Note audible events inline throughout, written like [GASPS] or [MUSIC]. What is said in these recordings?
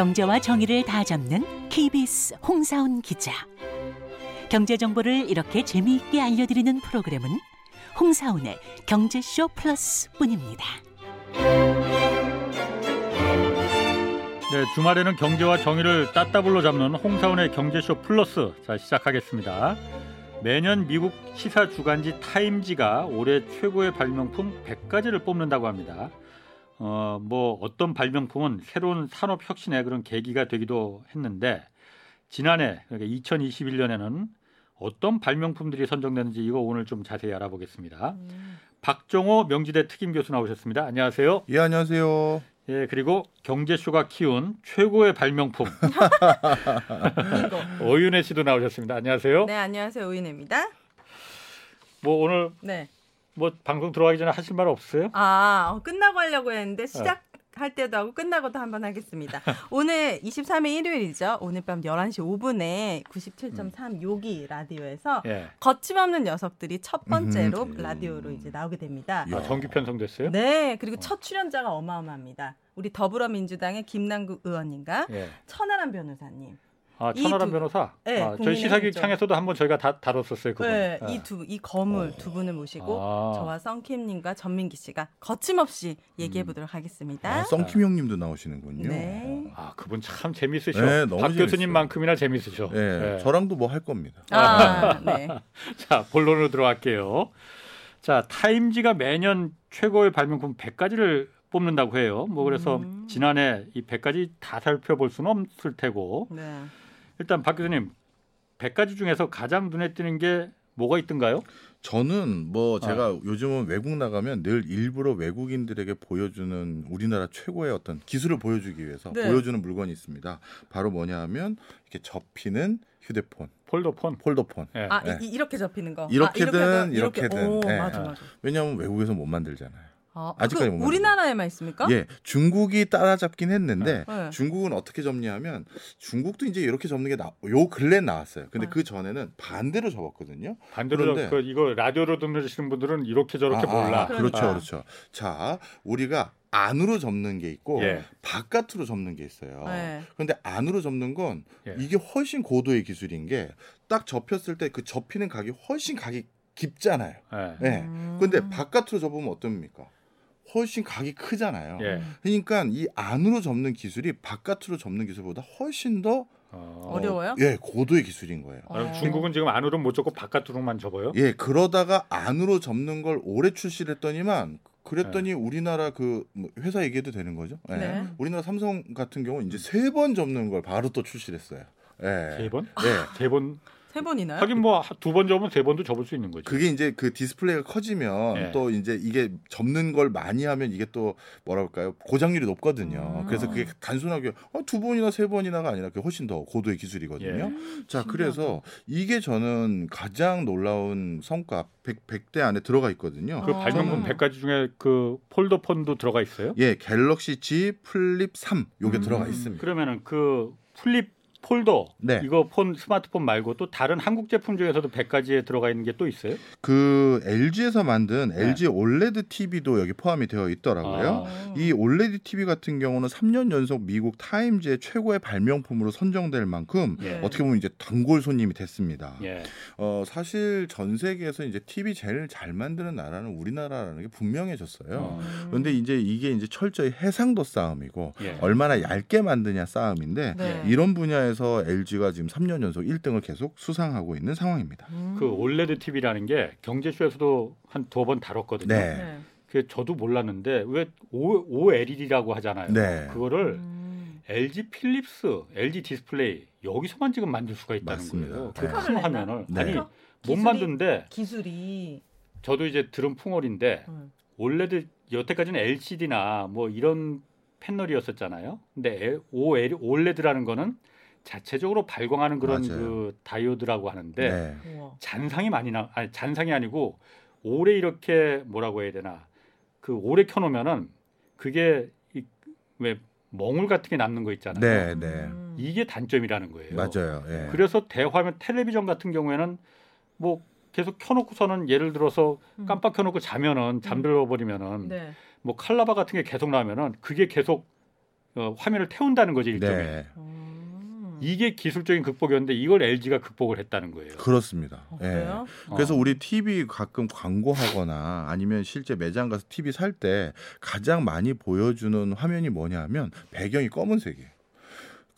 경제와 정의를 다 잡는 KBS 홍사훈 기자. 경제 정보를 이렇게 재미있게 알려드리는 프로그램은 홍사훈의 경제쇼 플러스뿐입니다. 네, 주말에는 경제와 정의를 따따블로 잡는 홍사원의 경제쇼 플러스 자 시작하겠습니다. 매년 미국 시사 주간지 타임지가 올해 최고의 발명품 100가지를 뽑는다고 합니다. 어, 뭐 어떤 발명품은 새로운 산업 혁신의 그런 계기가 되기도 했는데 지난해 그러니까 2021년에는 어떤 발명품들이 선정되는지 이거 오늘 좀 자세히 알아보겠습니다. 박정호 명지대 특임 교수 나오셨습니다. 안녕하세요. 예 안녕하세요. 예, 그리고 경제쇼가 키운 최고의 발명품 [LAUGHS] 오윤혜 씨도 나오셨습니다. 안녕하세요. 네, 안녕하세요. 오인혜입니다. 뭐 오늘 네. 뭐 방송 들어가기 전에 하실 말 없어요? 아, 어, 끝나고 하려고 네. 했는데 시작할 때도 하고 끝나고도 한번 하겠습니다. [LAUGHS] 오늘 23일 일요일이죠. 오늘 밤 11시 5분에 97.3 요기 라디오에서 예. 거침없는 녀석들이 첫 번째로 음. 라디오로 이제 나오게 됩니다. 야. 아, 정규 편성됐어요? 네, 그리고 첫 출연자가 어마어마합니다. 우리 더불어민주당의 김남국 의원님과 예. 천하람 변호사님. 아, 이 천하람 두- 변호사. 네, 아, 저희 시사기. 창에서도 한번 저희가 다 다뤘었어요, 그분. 네, 예. 이두 이 거물 두 분을 모시고 아. 저와 썬킴님과 전민기 씨가 거침없이 얘기해 보도록 하겠습니다. 아, 썬킴 형님도 나오시는군요. 네. 아, 그분 참 재밌으셔. 네, 너무 박. 교수님만큼이나 재밌으셔. 예, 예. 저랑도 뭐 할 겁니다. 아, [LAUGHS] 네. 자, 본론으로 들어갈게요. 자, 타임지가 매년 최고의 발명품 100가지를 뽑는다고 해요. 뭐 그래서 음. 지난해 이 100가지 다 살펴볼 수는 없을 테고 네. 일단 박 교수님 100가지 중에서 가장 눈에 띄는 게 뭐가 있던가요? 저는 뭐 아. 제가 요즘은 외국 나가면 늘 일부러 외국인들에게 보여주는 우리나라 최고의 어떤 기술을 보여주기 위해서 네. 보여주는 물건이 있습니다. 바로 뭐냐 하면 이렇게 접히는 휴대폰, 폴더폰. 폴더폰. 예. 아, 네. 이, 이렇게 접히는 거. 이렇게든 아, 하면 이렇게든. 오, 네. 맞아, 맞아. 왜냐하면 외국에서 못 만들잖아요. 아, 아직까지 그못 우리나라에만 있습니까? 예, 중국이 따라잡긴 했는데 네. 중국은 어떻게 접냐면 중국도 이제 이렇게 접는 게 나, 요 근래 나왔어요. 근데 네. 그 전에는 반대로 접었거든요. 반대로 그런데- 그 이거 라디오로 듣는 분들은 이렇게 저렇게 아, 몰라. 아, 그렇죠, 아. 그렇죠. 자, 우리가 안으로 접는 게 있고 예. 바깥으로 접는 게 있어요. 네. 그런데 안으로 접는 건 예. 이게 훨씬 고도의 기술인 게 딱 접혔을 때 그 접히는 각이 훨씬 각이 깊잖아요. 예. 예. 음. 근데 바깥으로 접으면 어떻습니까? 훨씬 각이 크잖아요. 예. 그러니까 이 안으로 접는 기술이 바깥으로 접는 기술보다 훨씬 더 어. 어려워요? 예, 고도의 기술인 거예요. 아, 어. 중국은 지금 안으로 못 접고 바깥으로만 접어요. 예, 그러다가 안으로 접는 걸 오래 출시를 했더니만 그랬더니 우리나라 그 뭐 회사 얘기해도 되는 거죠? 예. 네. 우리나라 삼성 같은 경우는 이제 세 번 접는 걸 바로 또 출시를 했어요. 예. 세 번? 예. 세 번. 세 번이나요? 하긴 뭐 두 번 접으면 세 번도 접을 수 있는 거지. 그게 이제 그 디스플레이가 커지면 예. 또 이제 이게 접는 걸 많이 하면 이게 또 뭐라 그럴까요? 고장률이 높거든요. 음. 그래서 그게 단순하게 어, 두 번이나 세 번이나가 아니라 그게 훨씬 더 고도의 기술이거든요. 예. 자, 신기하다. 그래서 이게 저는 가장 놀라운 성과 100, 100대 안에 들어가 있거든요. 그 아. 발명품 100가지 중에 그 폴더폰도 들어가 있어요? 예, 갤럭시 Z 플립 3 요게 음. 들어가 있습니다. 그러면은 그 플립 폴더 네. 이거 폰 스마트폰 말고 또 다른 한국 제품 중에서도 100가지에 들어가 있는 게 또 있어요? 그 LG에서 만든 네. LG OLED TV도 여기 포함이 되어 있더라고요. 어. 이 OLED TV 같은 경우는 3년 연속 미국 타임즈의 최고의 발명품으로 선정될 만큼 예. 어떻게 보면 이제 단골 손님이 됐습니다. 예. 어, 사실 전 세계에서 이제 TV 제일 잘 만드는 나라는 우리나라라는 게 분명해졌어요. 어. 그런데 이제 이게 이제 철저히 해상도 싸움이고 예. 얼마나 얇게 만드냐 싸움인데 네. 이런 분야에 서 LG가 지금 3년 연속 1등을 계속 수상하고 있는 상황입니다. 음. 그 올레드 TV라는 게 경제쇼에서도 한 두 번 다뤘거든요. 네. 네. 그 저도 몰랐는데 왜 OLED라고 하잖아요. 네. 그거를 음. LG 필립스, LG 디스플레이 여기서만 지금 만들 수가 있다는 맞습니다. 거예요. 네. 그 큰 화면을 네. 아니 못 기술이- 만드는데 기술이 저도 이제 들은 풍월인데 음. 올레드 여태까지는 LCD나 뭐 이런 패널이었었잖아요. 근데 OL, OLED라는 거는 자체적으로 발광하는 그런 맞아요. 그 다이오드라고 하는데 네. 잔상이 많이 나 아니 잔상이 아니고 오래 이렇게 뭐라고 해야 되나 그 오래 켜놓으면은 그게 이, 왜 멍울 같은 게 남는 거 있잖아요. 네, 네. 음. 이게 단점이라는 거예요. 맞아요. 예. 그래서 대화면 텔레비전 같은 경우에는 뭐 계속 켜놓고서는 예를 들어서 음. 깜빡 켜놓고 자면은 잠들어 버리면은 네. 뭐 칼라바 같은 게 계속 나면은 그게 계속 어, 화면을 태운다는 거죠 일종의. 네. 음. 이게 기술적인 극복이었는데 이걸 LG가 극복을 했다는 거예요. 그렇습니다. 어, 예. 그래서 어. 우리 TV 가끔 광고하거나 아니면 실제 매장 가서 TV 살 때 가장 많이 보여주는 화면이 뭐냐면 배경이 검은색이에요.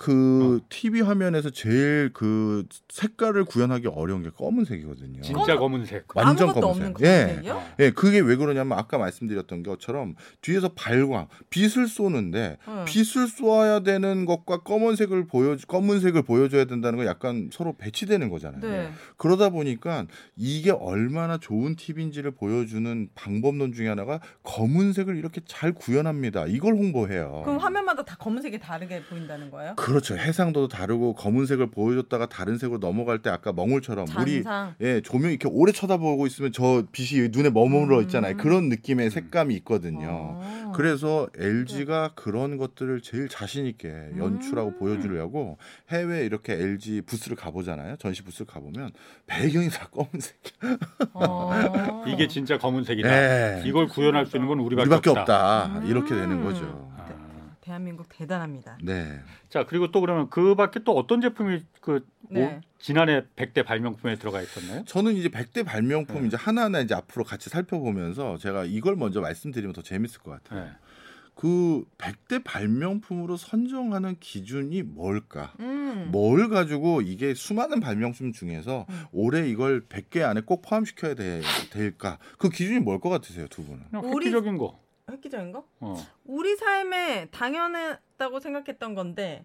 그 어. TV 화면에서 제일 그 색깔을 구현하기 어려운 게 검은색이거든요. 진짜 검은색. 완전 아무것도 검은색. 없는 예. 검은색이요? 어. 예, 그게 왜 그러냐면 아까 말씀드렸던 것처럼 뒤에서 발광, 빛을 쏘는데 응. 빛을 쏘아야 되는 것과 검은색을 보여 검은색을 보여줘야 된다는 건 약간 서로 배치되는 거잖아요. 네. 그러다 보니까 이게 얼마나 좋은 팁인지를 보여주는 방법론 중에 하나가 검은색을 이렇게 잘 구현합니다. 이걸 홍보해요. 그럼 화면마다 다 검은색이 다르게 보인다는 거예요? 그 렇죠. 해상도도 다르고 검은색을 보여줬다가 다른 색으로 넘어갈 때 아까 멍울처럼 우리 잔상. 예 조명 이렇게 오래 쳐다보고 있으면 저 빛이 눈에 머물러 음. 있잖아요. 그런 느낌의 색감이 있거든요. 어. 그래서 LG가 그런 것들을 제일 자신 있게 연출하고 음. 보여주려고 해외 이렇게 LG 부스를 가보잖아요. 전시 부스를 가보면 배경이 다 검은색. 어. 이게 진짜 검은색이다. 네. 이걸 구현할 수 있는 건 우리밖에, 우리밖에 없다. 없다. 음. 이렇게 되는 거죠. 아. 대한민국 대단합니다. 네. 자 그리고 또 그러면 그 밖에 또 어떤 제품이 그 네. 오- 지난해 100대 발명품에 들어가 있었나요? 저는 이제 100대 발명품 네. 이제 하나하나 이제 앞으로 같이 살펴보면서 제가 이걸 먼저 말씀드리면 더 재밌을 것 같아요. 네. 그 100대 발명품으로 선정하는 기준이 뭘까? 음. 뭘 가지고 이게 수많은 발명품 중에서 음. 올해 이걸 100개 안에 꼭 포함시켜야 돼- 될까? 그 기준이 뭘 것 같으세요, 두 분은? 획기적인 거. 획기적인 거? 어. 우리 삶에 당연했다고 생각했던 건데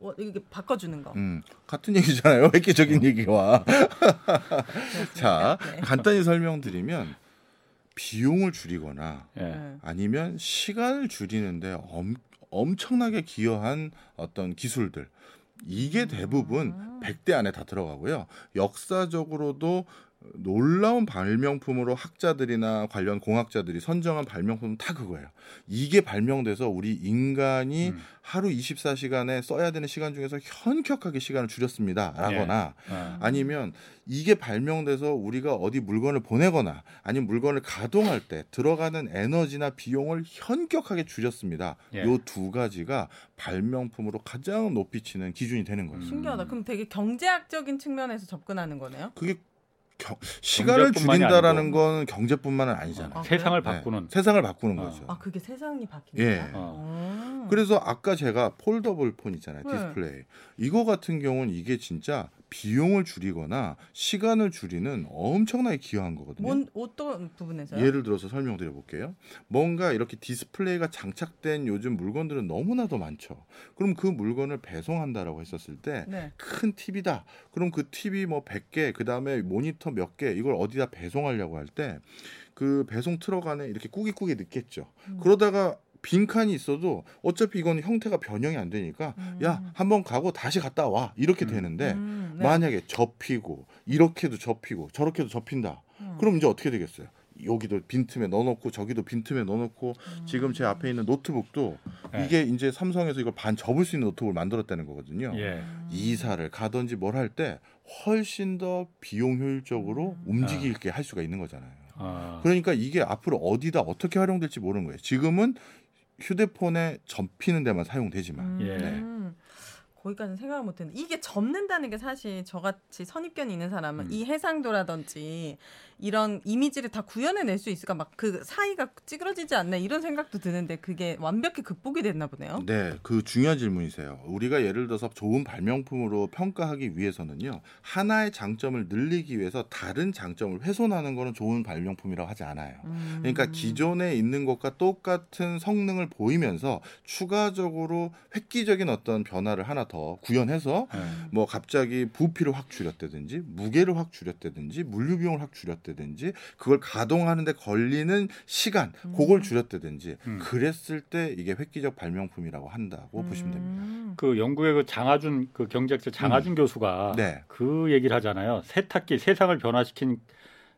어, 이게 바꿔주는 거. 음, 같은 얘기잖아요. [LAUGHS] 획기적인 얘기와. [LAUGHS] 자, 네. 간단히 설명드리면 비용을 줄이거나 예. 네. 아니면 시간을 줄이는데 엄, 엄청나게 기여한 어떤 기술들. 이게 대부분 음. 100대 안에 다 들어가고요. 역사적으로도 놀라운 발명품으로 학자들이나 관련 공학자들이 선정한 발명품은 다 그거예요. 이게 발명돼서 우리 인간이 음. 하루 24시간에 써야 되는 시간 중에서 현격하게 시간을 줄였습니다. 라거나 어. 아니면 이게 발명돼서 우리가 어디 물건을 보내거나 아니면 물건을 가동할 때 들어가는 에너지나 비용을 현격하게 줄였습니다. 예. 요두 가지가 발명품으로 가장 높이 치는 기준이 되는 거예요. 음. 신기하다. 그럼 되게 경제학적인 측면에서 접근하는 거네요. 그게 겨- 시간을 줄인다라는 아니고. 건 경제뿐만은 아니잖아요. 아, 세상을 네. 바꾸는. 세상을 바꾸는 어. 거죠. 아 그게 세상이 바뀐다. 예. 어. 그래서 아까 제가 foldable 폰 있잖아요. 네. 디스플레이. 이거 같은 경우는 이게 진짜 비용을 줄이거나 시간을 줄이는 엄청나게 기여한 거거든요. 뭔 어떤 부분에서요? 예를 들어서 설명드려 볼게요. 뭔가 이렇게 디스플레이가 장착된 요즘 물건들은 너무나도 많죠. 그럼 그 물건을 배송한다라고 했었을 때 네. 큰 TV다. 그럼 그 TV 뭐 100개, 그다음에 모니터 몇 개 이걸 어디다 배송하려고 할 때 그 배송 트럭 안에 이렇게 꾸깃꾸깃 넣겠죠. 음. 그러다가 빈칸이 있어도 어차피 이건 형태가 변형이 안 되니까 음. 야, 한번 가고 다시 갔다 와. 이렇게 음. 되는데 음, 네. 만약에 접히고 이렇게도 접히고 저렇게도 접힌다. 음. 그럼 이제 어떻게 되겠어요? 여기도 빈틈에 넣어놓고 저기도 빈틈에 넣어놓고 음. 지금 제 앞에 있는 노트북도 네. 이게 이제 삼성에서 이걸 반 접을 수 있는 노트북을 만들었다는 거거든요. 예. 이사를 가든지 뭘 할 때 훨씬 더 비용 효율적으로 음. 움직이게 할 수가 있는 거잖아요. 어. 그러니까 이게 앞으로 어디다 어떻게 활용될지 모르는 거예요. 지금은 휴대폰에 접히는 데만 사용되지만 예. 음. 거기까지는 생각을 못했는데 이게 접는다는 게 사실 저같이 선입견이 있는 사람은 음. 이 해상도라든지 이런 이미지를 다 구현해낼 수 있을까 막 그 사이가 찌그러지지 않나 이런 생각도 드는데 그게 완벽히 극복이 됐나 보네요. 네, 그 중요한 질문이세요. 우리가 예를 들어서 좋은 발명품으로 평가하기 위해서는요, 하나의 장점을 늘리기 위해서 다른 장점을 훼손하는 거는 좋은 발명품이라고 하지 않아요. 음. 그러니까 기존에 있는 것과 똑같은 성능을 보이면서 추가적으로 획기적인 어떤 변화를 하나 더 구현해서 예. 뭐 갑자기 부피를 확 줄였다든지 무게를 확 줄였다든지 물류 비용을 확 줄였다든지 그걸 가동하는데 걸리는 시간 그걸 줄였다든지 음. 그랬을 때 이게 획기적 발명품이라고 한다고 보시면 됩니다. 음. 그 영국의 그 장하준 그 경제학자 장하준 교수가 네. 그 얘기를 하잖아요. 세탁기 세상을 변화시킨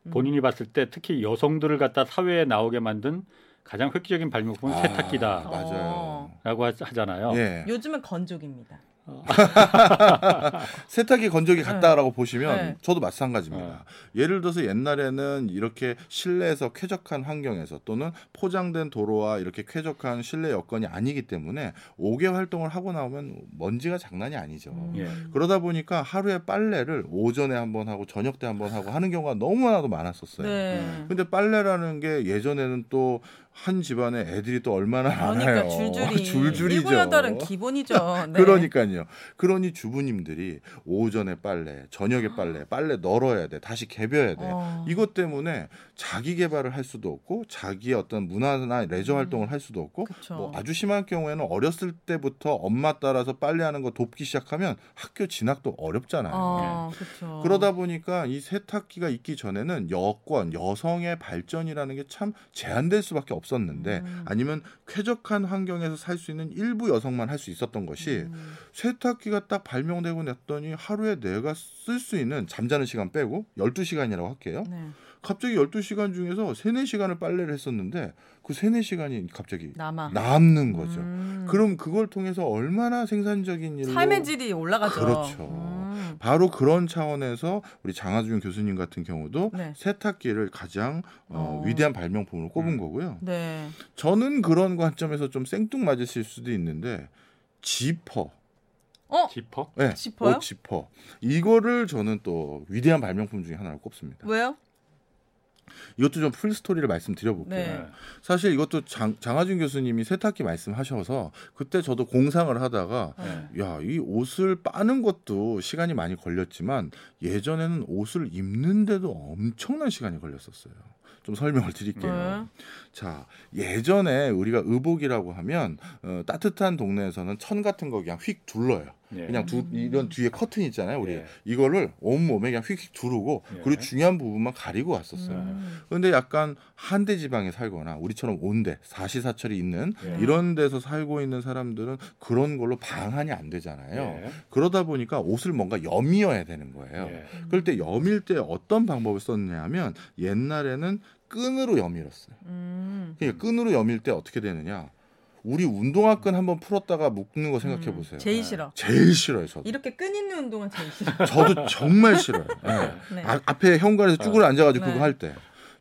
음. 본인이 봤을 때 특히 여성들을 갖다 사회에 나오게 만든 가장 획기적인 발명품은 아, 세탁기다라고 맞아요. 하- 하잖아요. 예. 요즘은 건조기입니다. [LAUGHS] 세탁기 건조기 같다라고 보시면 네. 저도 마찬가지입니다. 예를 들어서 옛날에는 이렇게 실내에서 쾌적한 환경에서 또는 포장된 도로와 이렇게 쾌적한 실내 여건이 아니기 때문에 5개 활동을 하고 나오면 먼지가 장난이 아니죠. 음. 예. 그러다 보니까 하루에 빨래를 오전에 한번 하고 저녁 때 한번 하고 하는 경우가 너무나도 많았었어요. 네. 근데 빨래라는 게 예전에는 또 한 집안에 애들이 또 얼마나 그러니까 많아요. 줄줄이 줄줄이죠. 일곱 여덟은 기본이죠. [LAUGHS] 네. 그러니까요. 그러니 주부님들이 오전에 빨래, 저녁에 빨래, 빨래 널어야 돼, 다시 개벼야 돼. 어. 이것 때문에 자기 개발을 할 수도 없고 자기의 어떤 문화나 레저 음. 활동을 할 수도 없고 그쵸. 뭐 아주 심한 경우에는 어렸을 때부터 엄마 따라서 빨래하는 거 돕기 시작하면 학교 진학도 어렵잖아요. 어, 그렇죠. 그러다 보니까 이 세탁기가 있기 전에는 여권, 여성의 발전이라는 게 참 제한될 수밖에 없 었는데 음. 아니면 쾌적한 환경에서 살 수 있는 일부 여성만 할 수 있었던 것이 음. 세탁기가 딱 발명되고 냈더니 하루에 내가 쓸 수 있는 잠자는 시간 빼고 12시간이라고 할게요. 네. 갑자기 12시간 중에서 3, 4시간을 빨래를 했었는데 그 3, 4시간이 갑자기 남아. 남는 거죠. 음. 그럼 그걸 통해서 얼마나 생산적인 일로 삶의 질이 올라가죠. 그렇죠. 음. 바로 그런 차원에서 우리 장하준 교수님 같은 경우도 네. 세탁기를 가장 어, 어. 위대한 발명품으로 꼽은 음. 거고요. 네. 저는 그런 관점에서 좀 생뚱맞으실 수도 있는데 지퍼, 어? 지퍼? 네, 지퍼요? 옷 지퍼 이거를 저는 또 위대한 발명품 중에 하나로 꼽습니다. 왜요? 이것도 좀 풀 스토리를 말씀드려볼게요. 네. 사실 이것도 장, 장하준 교수님이 세탁기 말씀하셔서 그때 저도 공상을 하다가 네. 야, 이 옷을 빠는 것도 시간이 많이 걸렸지만 예전에는 옷을 입는데도 엄청난 시간이 걸렸었어요. 좀 설명을 드릴게요. 네. 자, 예전에 우리가 의복이라고 하면 어, 따뜻한 동네에서는 천 같은 거 그냥 휙 둘러요. 예. 그냥 두, 이런 뒤에 커튼 있잖아요. 우리 예. 이거를 온 몸에 그냥 휙휙 두르고 예. 그리고 중요한 부분만 가리고 왔었어요. 음. 그런데 약간 한대 지방에 살거나 우리처럼 온대 사시사철이 있는 예. 이런 데서 살고 있는 사람들은 그런 걸로 방한이 안 되잖아요. 예. 그러다 보니까 옷을 뭔가 여미어야 되는 거예요. 예. 그럴 때 여밀 때 어떤 방법을 썼냐면 옛날에는 끈으로 여밀었어요. 음. 그러니까 끈으로 여밀 때 어떻게 되느냐? 우리 운동화 끈 한번 풀었다가 묶는 거 생각해 음. 보세요. 제일 싫어. 제일 싫어요, 저도. 이렇게 끈 있는 운동은 제일 싫어. [LAUGHS] 저도 정말 싫어요. 예. [LAUGHS] 네. 아, 앞에 현관에서 쭈그려 앉아가지고 네. 그거 할 때.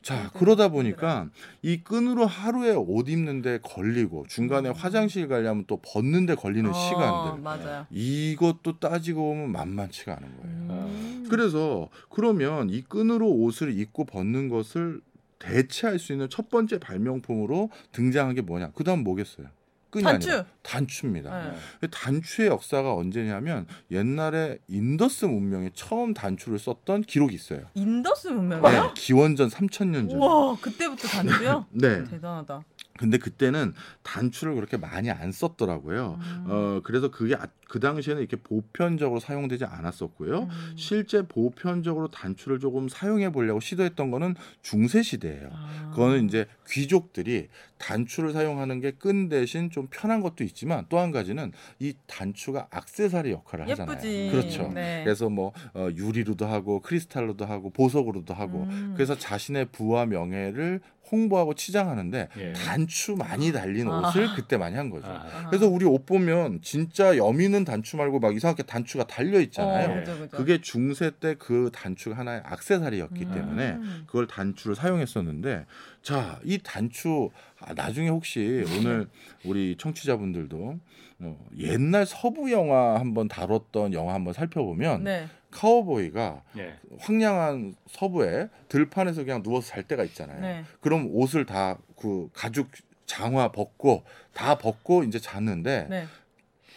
자, 네, 그러다 네, 보니까 이 끈으로 하루에 옷 입는데 걸리고 중간에 화장실 가려면 또 벗는데 걸리는 어, 시간들. 맞아요. 이것도 따지고 보면 만만치가 않은 거예요. 음. 그래서 그러면 이 끈으로 옷을 입고 벗는 것을 대체할 수 있는 첫 번째 발명품으로 등장한 게 뭐냐? 그다음 뭐겠어요? 끈이 단추. 아니라 단추입니다. 네. 단추의 역사가 언제냐면 옛날에 인더스 문명에 처음 단추를 썼던 기록이 있어요. 인더스 네, 문명이요? 기원전 3000년 전. 우와, 그때부터 단추요? [LAUGHS] 네. 대단하다. 근데 그때는 단추를 그렇게 많이 안 썼더라고요. 음. 어, 그래서 그게 아- 그 당시에는 이렇게 보편적으로 사용되지 않았었고요. 음. 실제 보편적으로 단추를 조금 사용해 보려고 시도했던 거는 중세 시대예요. 아. 그거는 이제 귀족들이 단추를 사용하는 게 끈 대신 좀 편한 것도 있지만 또 한 가지는 이 단추가 악세사리 역할을 하잖아요. 예쁘지. 그렇죠. 네. 그래서 뭐 어, 유리로도 하고 크리스탈로도 하고 보석으로도 하고 음. 그래서 자신의 부와 명예를 홍보하고 치장하는데 예. 단추 많이 달린 아. 옷을 그때 많이 한 거죠. 아. 아. 그래서 우리 옷 보면 진짜 여미는 단추 말고 막 이상하게 단추가 달려 있잖아요. 어, 그죠, 그죠. 그게 중세 때 그 단추가 하나의 악세사리였기 음. 때문에 그걸 단추를 사용했었는데 자, 이 단추 아, 나중에 혹시 오늘 우리 청취자분들도 어, 옛날 서부 영화 한번 다뤘던 영화 한번 살펴보면 네. 카우보이가 예. 황량한 서부에 들판에서 그냥 누워서 잘 때가 있잖아요. 네. 그럼 옷을 다 그 가죽 장화 벗고 다 벗고 이제 잤는데 네.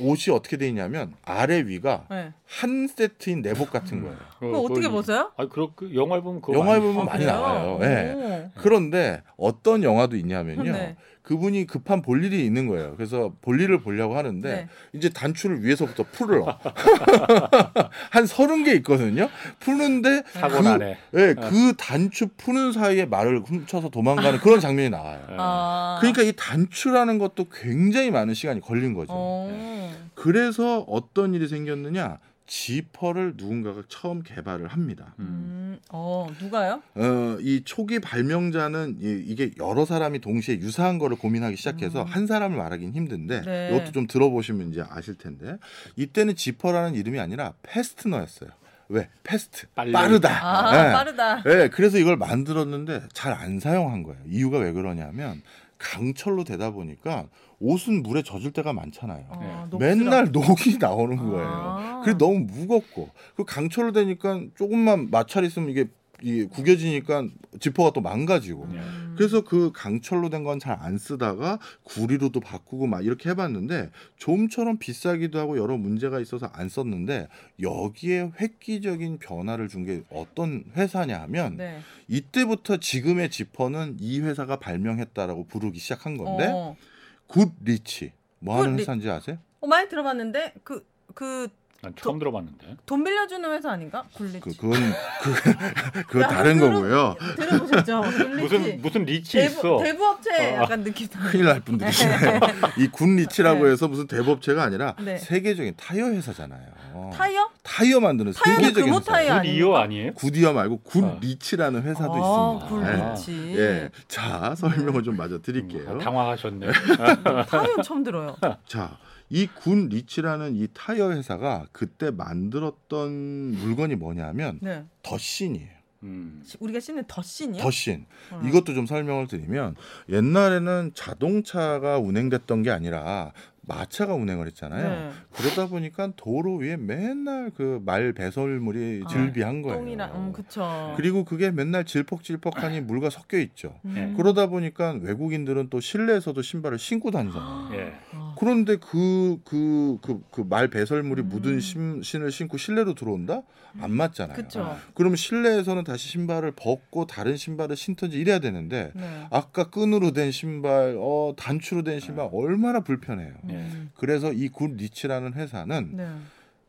옷이 어떻게 돼 있냐면 아래 위가 네. 한 세트인 내복 같은 거예요. 그거 어떻게 벗어요? 아, 그렇 그 영화에 보면 그거 영화에 많이- 보면 아, 많이? 나와요. 예. 오. 그런데 어떤 영화도 있냐면요. 네. 그분이 급한 볼 일이 있는 거예요. 그래서 볼 일을 보려고 하는데 네. 이제 단추를 위에서부터 풀어. [LAUGHS] 한 서른 개 있거든요. 푸는데 사고 그, 나네. 예, 그 단추 푸는 사이에 말을 훔쳐서 도망가는 그런 장면이 나와요. 예. 아. 그러니까 이 단추라는 것도 굉장히 많은 시간이 걸린 거죠. 어. 그래서 어떤 일이 생겼느냐? 지퍼를 누군가가 처음 개발을 합니다. 음. 음, 어 누가요? 어, 이 초기 발명자는 이, 이게 여러 사람이 동시에 유사한 거를 고민하기 시작해서 음. 한 사람을 말하긴 힘든데 네. 이것도 좀 들어보시면 이제 아실 텐데 이때는 지퍼라는 이름이 아니라 패스트너였어요. 왜? 패스트 빨리. 빠르다. 아 예. 빠르다. 네, 그래서 이걸 만들었는데 잘 안 사용한 거예요. 이유가 왜 그러냐면 강철로 되다 보니까 옷은 물에 젖을 때가 많잖아요. 어, 녹슬어. 맨날 녹이 나오는 거예요. 아. 그래 너무 무겁고 그 강철로 되니까 조금만 마찰 있으면 이게 이게 구겨지니까 지퍼가 또 망가지고. 음. 그래서 그 강철로 된 건 잘 안 쓰다가 구리로도 바꾸고 막 이렇게 해봤는데 좀처럼 비싸기도 하고 여러 문제가 있어서 안 썼는데 여기에 획기적인 변화를 준 게 어떤 회사냐 하면 네. 이때부터 지금의 지퍼는 이 회사가 발명했다라고 부르기 시작한 건데 어. 굿 리치 뭐 하는 굿 회사인지 아세요? 어, 많이 들어봤는데 그 그 돈 난 처음 들어봤는데. 빌려주는 회사 아닌가? 굿리치. 그 그건 그 [LAUGHS] 그거 다른 거고요. 들어보셨죠? 굿리치. 무슨 무슨 리치 대부, 있어. 대부업체 어. 약간 느낌. 큰일 날 분들이시네요. 이 굿 리치라고 네. 해서 무슨 대부업체가 아니라 네. 세계적인 타이어 회사잖아요. 타이어? 타이어 만드는 타이어는 세계적인 회사. 타이어 그 아닙니까? 이어 아니에요? 굿이어 말고 굿 어. 리치라는 회사도 아, 있습니다. 예. 굿리치. 예. 자, 설명을 좀 마저 드릴게요. 음, 당황하셨네. [LAUGHS] 타이어 처음 들어요. 자, 이 굿 리치라는 이 타이어 회사가 그때 만들었던 물건이 뭐냐면 네. 덧신이에요. 음. 우리가 신는 덧신이요? 덧신. 어. 이것도 좀 설명을 드리면 옛날에는 자동차가 운행됐던 게 아니라 마차가 운행을 했잖아요. 네. 그러다 보니까 도로 위에 맨날 그 말 배설물이 아, 즐비한 거예요. 똥이랑 음, 그쵸. 그리고 그게 맨날 질퍽질퍽하니 물과 섞여 있죠. 음. 그러다 보니까 외국인들은 또 실내에서도 신발을 신고 다니잖아요. [GASPS] 예. 아, 그런데 그 그 그 그 말 배설물이 음. 묻은 신, 신을 신고 실내로 들어온다? 안 맞잖아요. 그쵸. 그러면 실내에서는 다시 신발을 벗고 다른 신발을 신든지 이래야 되는데 네. 아까 끈으로 된 신발, 어 단추로 된 신발 얼마나 불편해요. 예. 음. 그래서 이 굿 리치라는 회사는 네.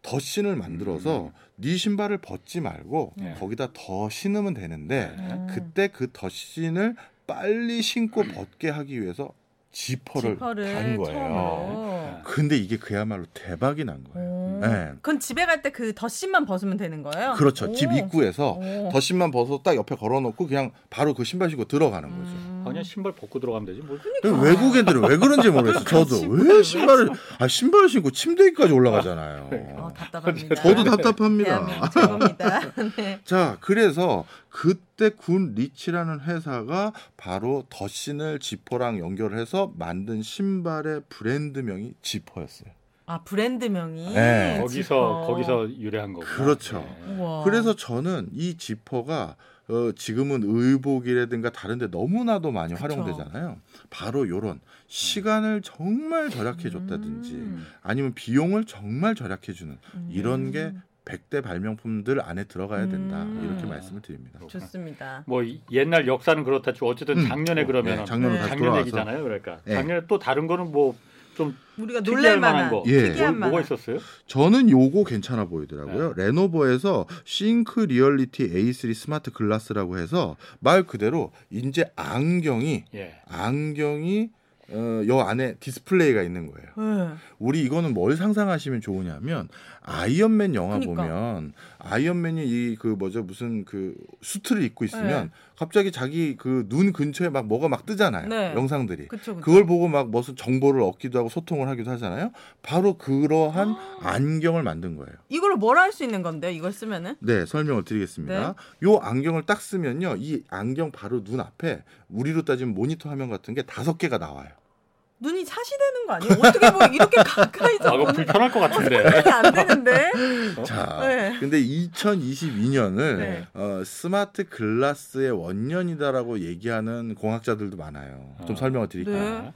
덧신을 만들어서 네 신발을 벗지 말고 네. 거기다 더 신으면 되는데 음. 그때 그 덧신을 빨리 신고 벗게 하기 위해서 지퍼를, 지퍼를 단 거예요. 처음으로. 근데 이게 그야말로 대박이 난 거예요. 오. 네. 그건 집에 갈 때 그 덧신만 벗으면 되는 거예요? 그렇죠. 오. 집 입구에서 오. 덧신만 벗어 딱 옆에 걸어놓고 그냥 바로 그 신발 신고 들어가는 거죠. 음. 그냥 신발 벗고 들어가면 되지 뭘. 외국인들은 왜 그런지 모르겠어요. 저도 왜 신발을 아 신발을 신고 침대 위까지 올라가잖아요. 어, 답답합니다. 저도 답답합니다. 최고입니다. [LAUGHS] 네. 자, 그래서 그때 군 리치라는 회사가 바로 덧신을 지퍼랑 연결해서 만든 신발의 브랜드명이 지퍼였어요. 아 브랜드명이 네. 거기서 지퍼. 거기서 유래한 거고. 그렇죠. 우와. 그래서 저는 이 지퍼가 어, 지금은 의복이라든가 다른데 너무나도 많이 그쵸. 활용되잖아요. 바로 요런 시간을 정말 절약해 줬다든지 음. 아니면 비용을 정말 절약해 주는 음. 이런 게 100대 발명품들 안에 들어가야 된다. 음. 이렇게 말씀을 드립니다. 좋습니다. 뭐 이- 옛날 역사는 그렇다 치고 어쨌든 음. 작년에 어, 그러면 네, 작년으로 네. 작년 돌아와서 얘기잖아요. 그러니까 네. 작년에 또 다른 거는 뭐 좀 우리가 놀랄 만한 거. 예. 특이한 뭐, 뭐가 있었어요? 저는 요거 괜찮아 보이더라고요. 레노버에서 ThinkReality A3 smart glass라고 해서 말 그대로 이제 안경이 예. 안경이 어, 요 안에 디스플레이가 있는 거예요. 네. 우리 이거는 뭘 상상하시면 좋으냐면 아이언맨 영화 그러니까. 보면 아이언맨이 이 그 뭐죠 무슨 그 수트를 입고 있으면 네. 갑자기 자기 그 눈 근처에 막 뭐가 막 뜨잖아요. 네. 영상들이. 그쵸 그쵸. 그걸 보고 막 무슨 정보를 얻기도 하고 소통을 하기도 하잖아요. 바로 그러한 안경을 만든 거예요. 이걸로 뭘 할 수 있는 건데요? 이걸 쓰면은? 네, 설명을 드리겠습니다. 요 안경을 딱 쓰면요. 이 안경 바로 눈 앞에 우리로 따지면 모니터 화면 같은 게 다섯 개가 나와요. 눈이 사시되는 거 아니에요? 어떻게 뭐 이렇게 [LAUGHS] 가까이서 아, 불편할 것 같은데. 이게 안 되는데? [LAUGHS] 자, 네. 근데 2022년을 네. 어, 스마트 글라스의 원년이다라고 얘기하는 공학자들도 많아요. 좀 아. 설명을 드릴게요. 네.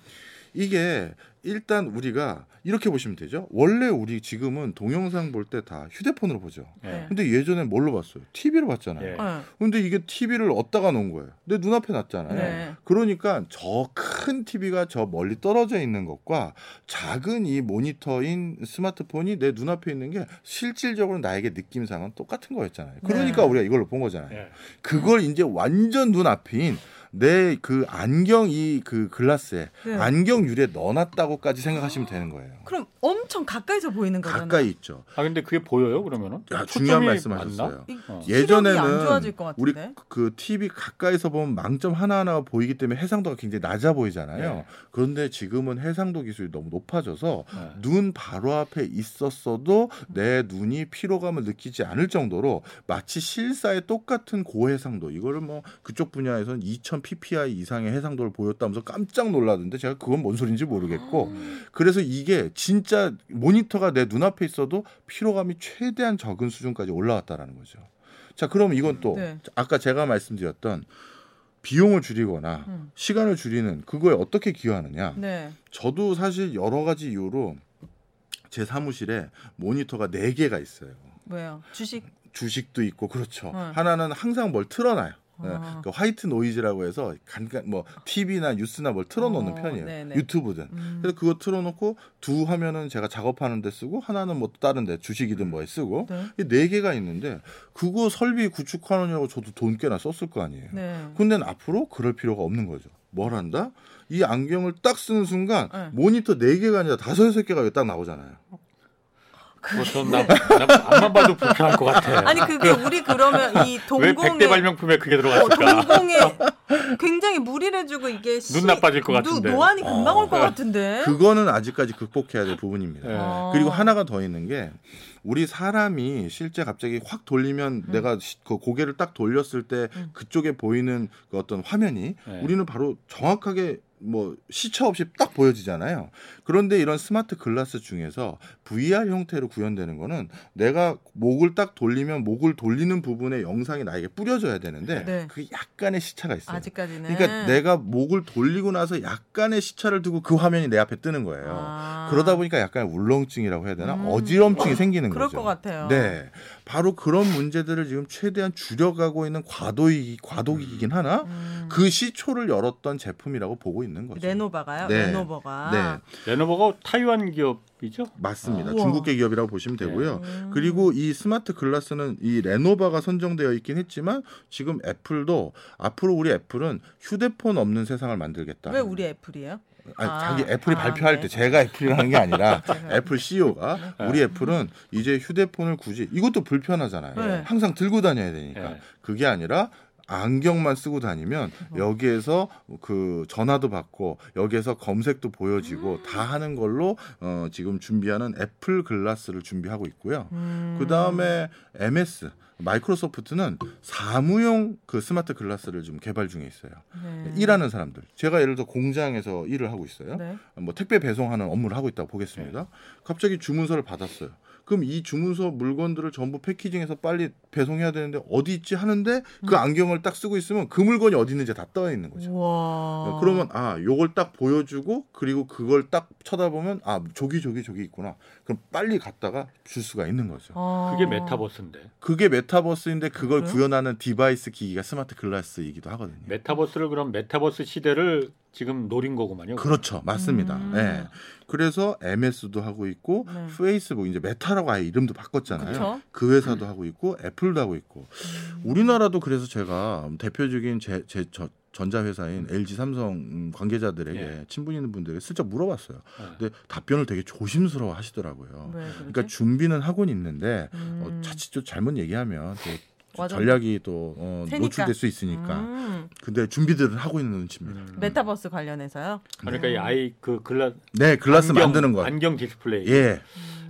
이게 일단 우리가 이렇게 보시면 되죠. 원래 우리 지금은 동영상 볼 때 다 휴대폰으로 보죠. 예. 근데 예전에 뭘로 봤어요? TV로 봤잖아요. 예. 네. 근데 이게 TV를 어디다가 놓은 거예요? 내 눈앞에 놨잖아요. 네. 그러니까 저 큰 TV가 저 멀리 떨어져 있는 것과 작은 이 모니터인 스마트폰이 내 눈앞에 있는 게 실질적으로 나에게 느낌상은 똑같은 거였잖아요. 그러니까 네. 우리가 이걸로 본 거잖아요. 예. 그걸 이제 완전 눈앞인 내 그 안경 이 그 글라스에 네. 안경 유리에 넣어놨다고 있다고까지 생각하시면 되는 거예요. 그럼 엄청 가까이서 보이는 거잖아요. 가까이 있죠. 아 근데 그게 보여요 그러면은? 야, 초점이 중요한? 말씀하셨어요. 이- 어. 예전에는 좋아질 것 우리. 그 TV 가까이서 보면 망점 하나 하나가 보이기 때문에 해상도가 굉장히 낮아 보이잖아요. 네. 그런데 지금은 해상도 기술이 너무 높아져서 네. 눈 바로 앞에 있었어도 내 눈이 피로감을 느끼지 않을 정도로 마치 실사의 똑같은 고해상도 이거를 뭐 그쪽 분야에서는 2000 ppi 이상의 해상도를 보였다면서 깜짝 놀라던데 제가 그건 뭔 소린지 모르겠고 아. 그래서 이게 진짜 모니터가 내 눈앞에 있어도 피로감이 최대한 적은 수준까지 올라왔다라는 거죠. 자, 그럼 이건 또 네. 아까 제가 말씀드렸던 비용을 줄이거나 음. 시간을 줄이는 그거에 어떻게 기여하느냐? 네. 저도 사실 여러 가지 이유로 제 사무실에 모니터가 네 개가 있어요. 왜요? 주식 주식도 있고 그렇죠. 네. 하나는 항상 뭘 틀어놔요. 네. 아. 그 화이트 노이즈라고 해서 간간 뭐 TV나 뉴스나 뭘 틀어놓는 어, 편이에요. 네네. 유튜브든. 음. 그래서 그거 틀어놓고 두 화면은 제가 작업하는 데 쓰고 하나는 뭐 다른 데 주식이든 뭐에 쓰고 네. 이네 개가 있는데 그거 설비 구축하느냐고 저도 돈 꽤나 썼을 거 아니에요. 네. 근데 앞으로 그럴 필요가 없는 거죠. 뭘 한다? 이 안경을 딱 쓰는 순간 네. 모니터 네 개가 아니라 다섯 여섯 개가 딱 나오잖아요. 그전 나, 나 앞만 봐도 불편할 것 같아. 아니 그게 우리 그러면 이 [LAUGHS] 왜 동공에 백대 발명품에 그게 어, 들어갔을까? 동공에 굉장히 무리를 해주고 이게 시- [LAUGHS] 눈 나빠질 것 노- 같은데. 노안이 금방 올 것 어. 같은데. 그거는 아직까지 극복해야 될 부분입니다. 네. 어. 그리고 하나가 더 있는 게 우리 사람이 실제 갑자기 확 돌리면 내가 시- 그 고개를 딱 돌렸을 때 음. 그쪽에 보이는 그 어떤 화면이 네. 우리는 바로 정확하게 뭐 시차 없이 딱 보여지잖아요. 그런데 이런 스마트 글라스 중에서 VR 형태로 구현되는 거는 내가 목을 딱 돌리면 목을 돌리는 부분에 영상이 나에게 뿌려져야 되는데 네. 그게 약간의 시차가 있어요. 아직까지는. 그러니까 내가 목을 돌리고 나서 약간의 시차를 두고 그 화면이 내 앞에 뜨는 거예요. 아. 그러다 보니까 약간 울렁증이라고 해야 되나 음. 어지럼증이 생기는 그럴 거죠. 것 같아요. 네, 바로 그런 문제들을 지금 최대한 줄여가고 있는 과도기 과도기이긴 하나 음. 그 시초를 열었던 제품이라고 보고 있는 거죠. 레노버가요? 네. 레노버가. 네, 레노버가 타이완 기업이죠? 맞습니다. 우와. 중국계 기업이라고 보시면 되고요. 음. 그리고 이 smart glass는 이 레노버가 선정되어 있긴 했지만 지금 애플도 앞으로 우리 애플은 휴대폰 없는 세상을 만들겠다. 왜 우리 애플이에요? 아니, 아, 자기 애플이 아, 발표할 네. 때 제가 애플이라는 게 아니라 제가. [LAUGHS] 애플 CEO가 우리 애플은 이제 휴대폰을 굳이 이것도 불편하잖아요. 네. 항상 들고 다녀야 되니까. 네. 그게 아니라 안경만 쓰고 다니면 여기에서 그 전화도 받고 여기에서 검색도 보여지고 음. 다 하는 걸로 어 지금 준비하는 애플 glass를 준비하고 있고요. 음. 그 다음에 MS 마이크로소프트는 사무용 그 smart glass를 좀 개발 중에 있어요. 네. 일하는 사람들. 제가 예를 들어 공장에서 일을 하고 있어요. 네. 뭐 택배 배송하는 업무를 하고 있다고 보겠습니다. 갑자기 주문서를 받았어요. 그럼 이 주문서 물건들을 전부 packaging해서 빨리 배송해야 되는데 어디 있지 하는데 그 안경을 딱 쓰고 있으면 그 물건이 어디 있는지 다 떠 있는 거죠. 우와. 그러면 아 요걸 딱 보여주고 그리고 그걸 딱 쳐다보면 아 저기 저기 저기 있구나. 그럼 빨리 갔다가 줄 수가 있는 거죠. 어. 그게 메타버스인데. 그게 메타버스인데 그걸 그래요? 구현하는 device 기기가 smart glass이기도 하거든요. 메타버스를 그럼 메타버스 시대를 지금 노린 거구만요. 그렇죠, 맞습니다. 음. 네. 그래서 MS도 하고 있고 네. 페이스북 이제 메타라고 아예 이름도 바꿨잖아요. 그쵸? 그 회사도 하고 있고 애플도 하고 있고 음. 우리나라도 그래서 제가 대표적인 제, 제 저, 전자회사인 LG 삼성 음, 관계자들에게 예. 친분 있는 분들에게 슬쩍 물어봤어요. 네. 근데 답변을 되게 조심스러워 하시더라고요. 그러니까 준비는 하고는 있는데 어, 음. 자칫 좀 잘못 얘기하면 또 맞아. 전략이 또 어. 노출될 수 있으니까. 음. 근데 준비들은 하고 있는 눈치입니다. 음. 메타버스 관련해서요? 그러니까 이 아이 그 글라 네, 글라스 안경, 만드는 거. 안경 디스플레이. 예.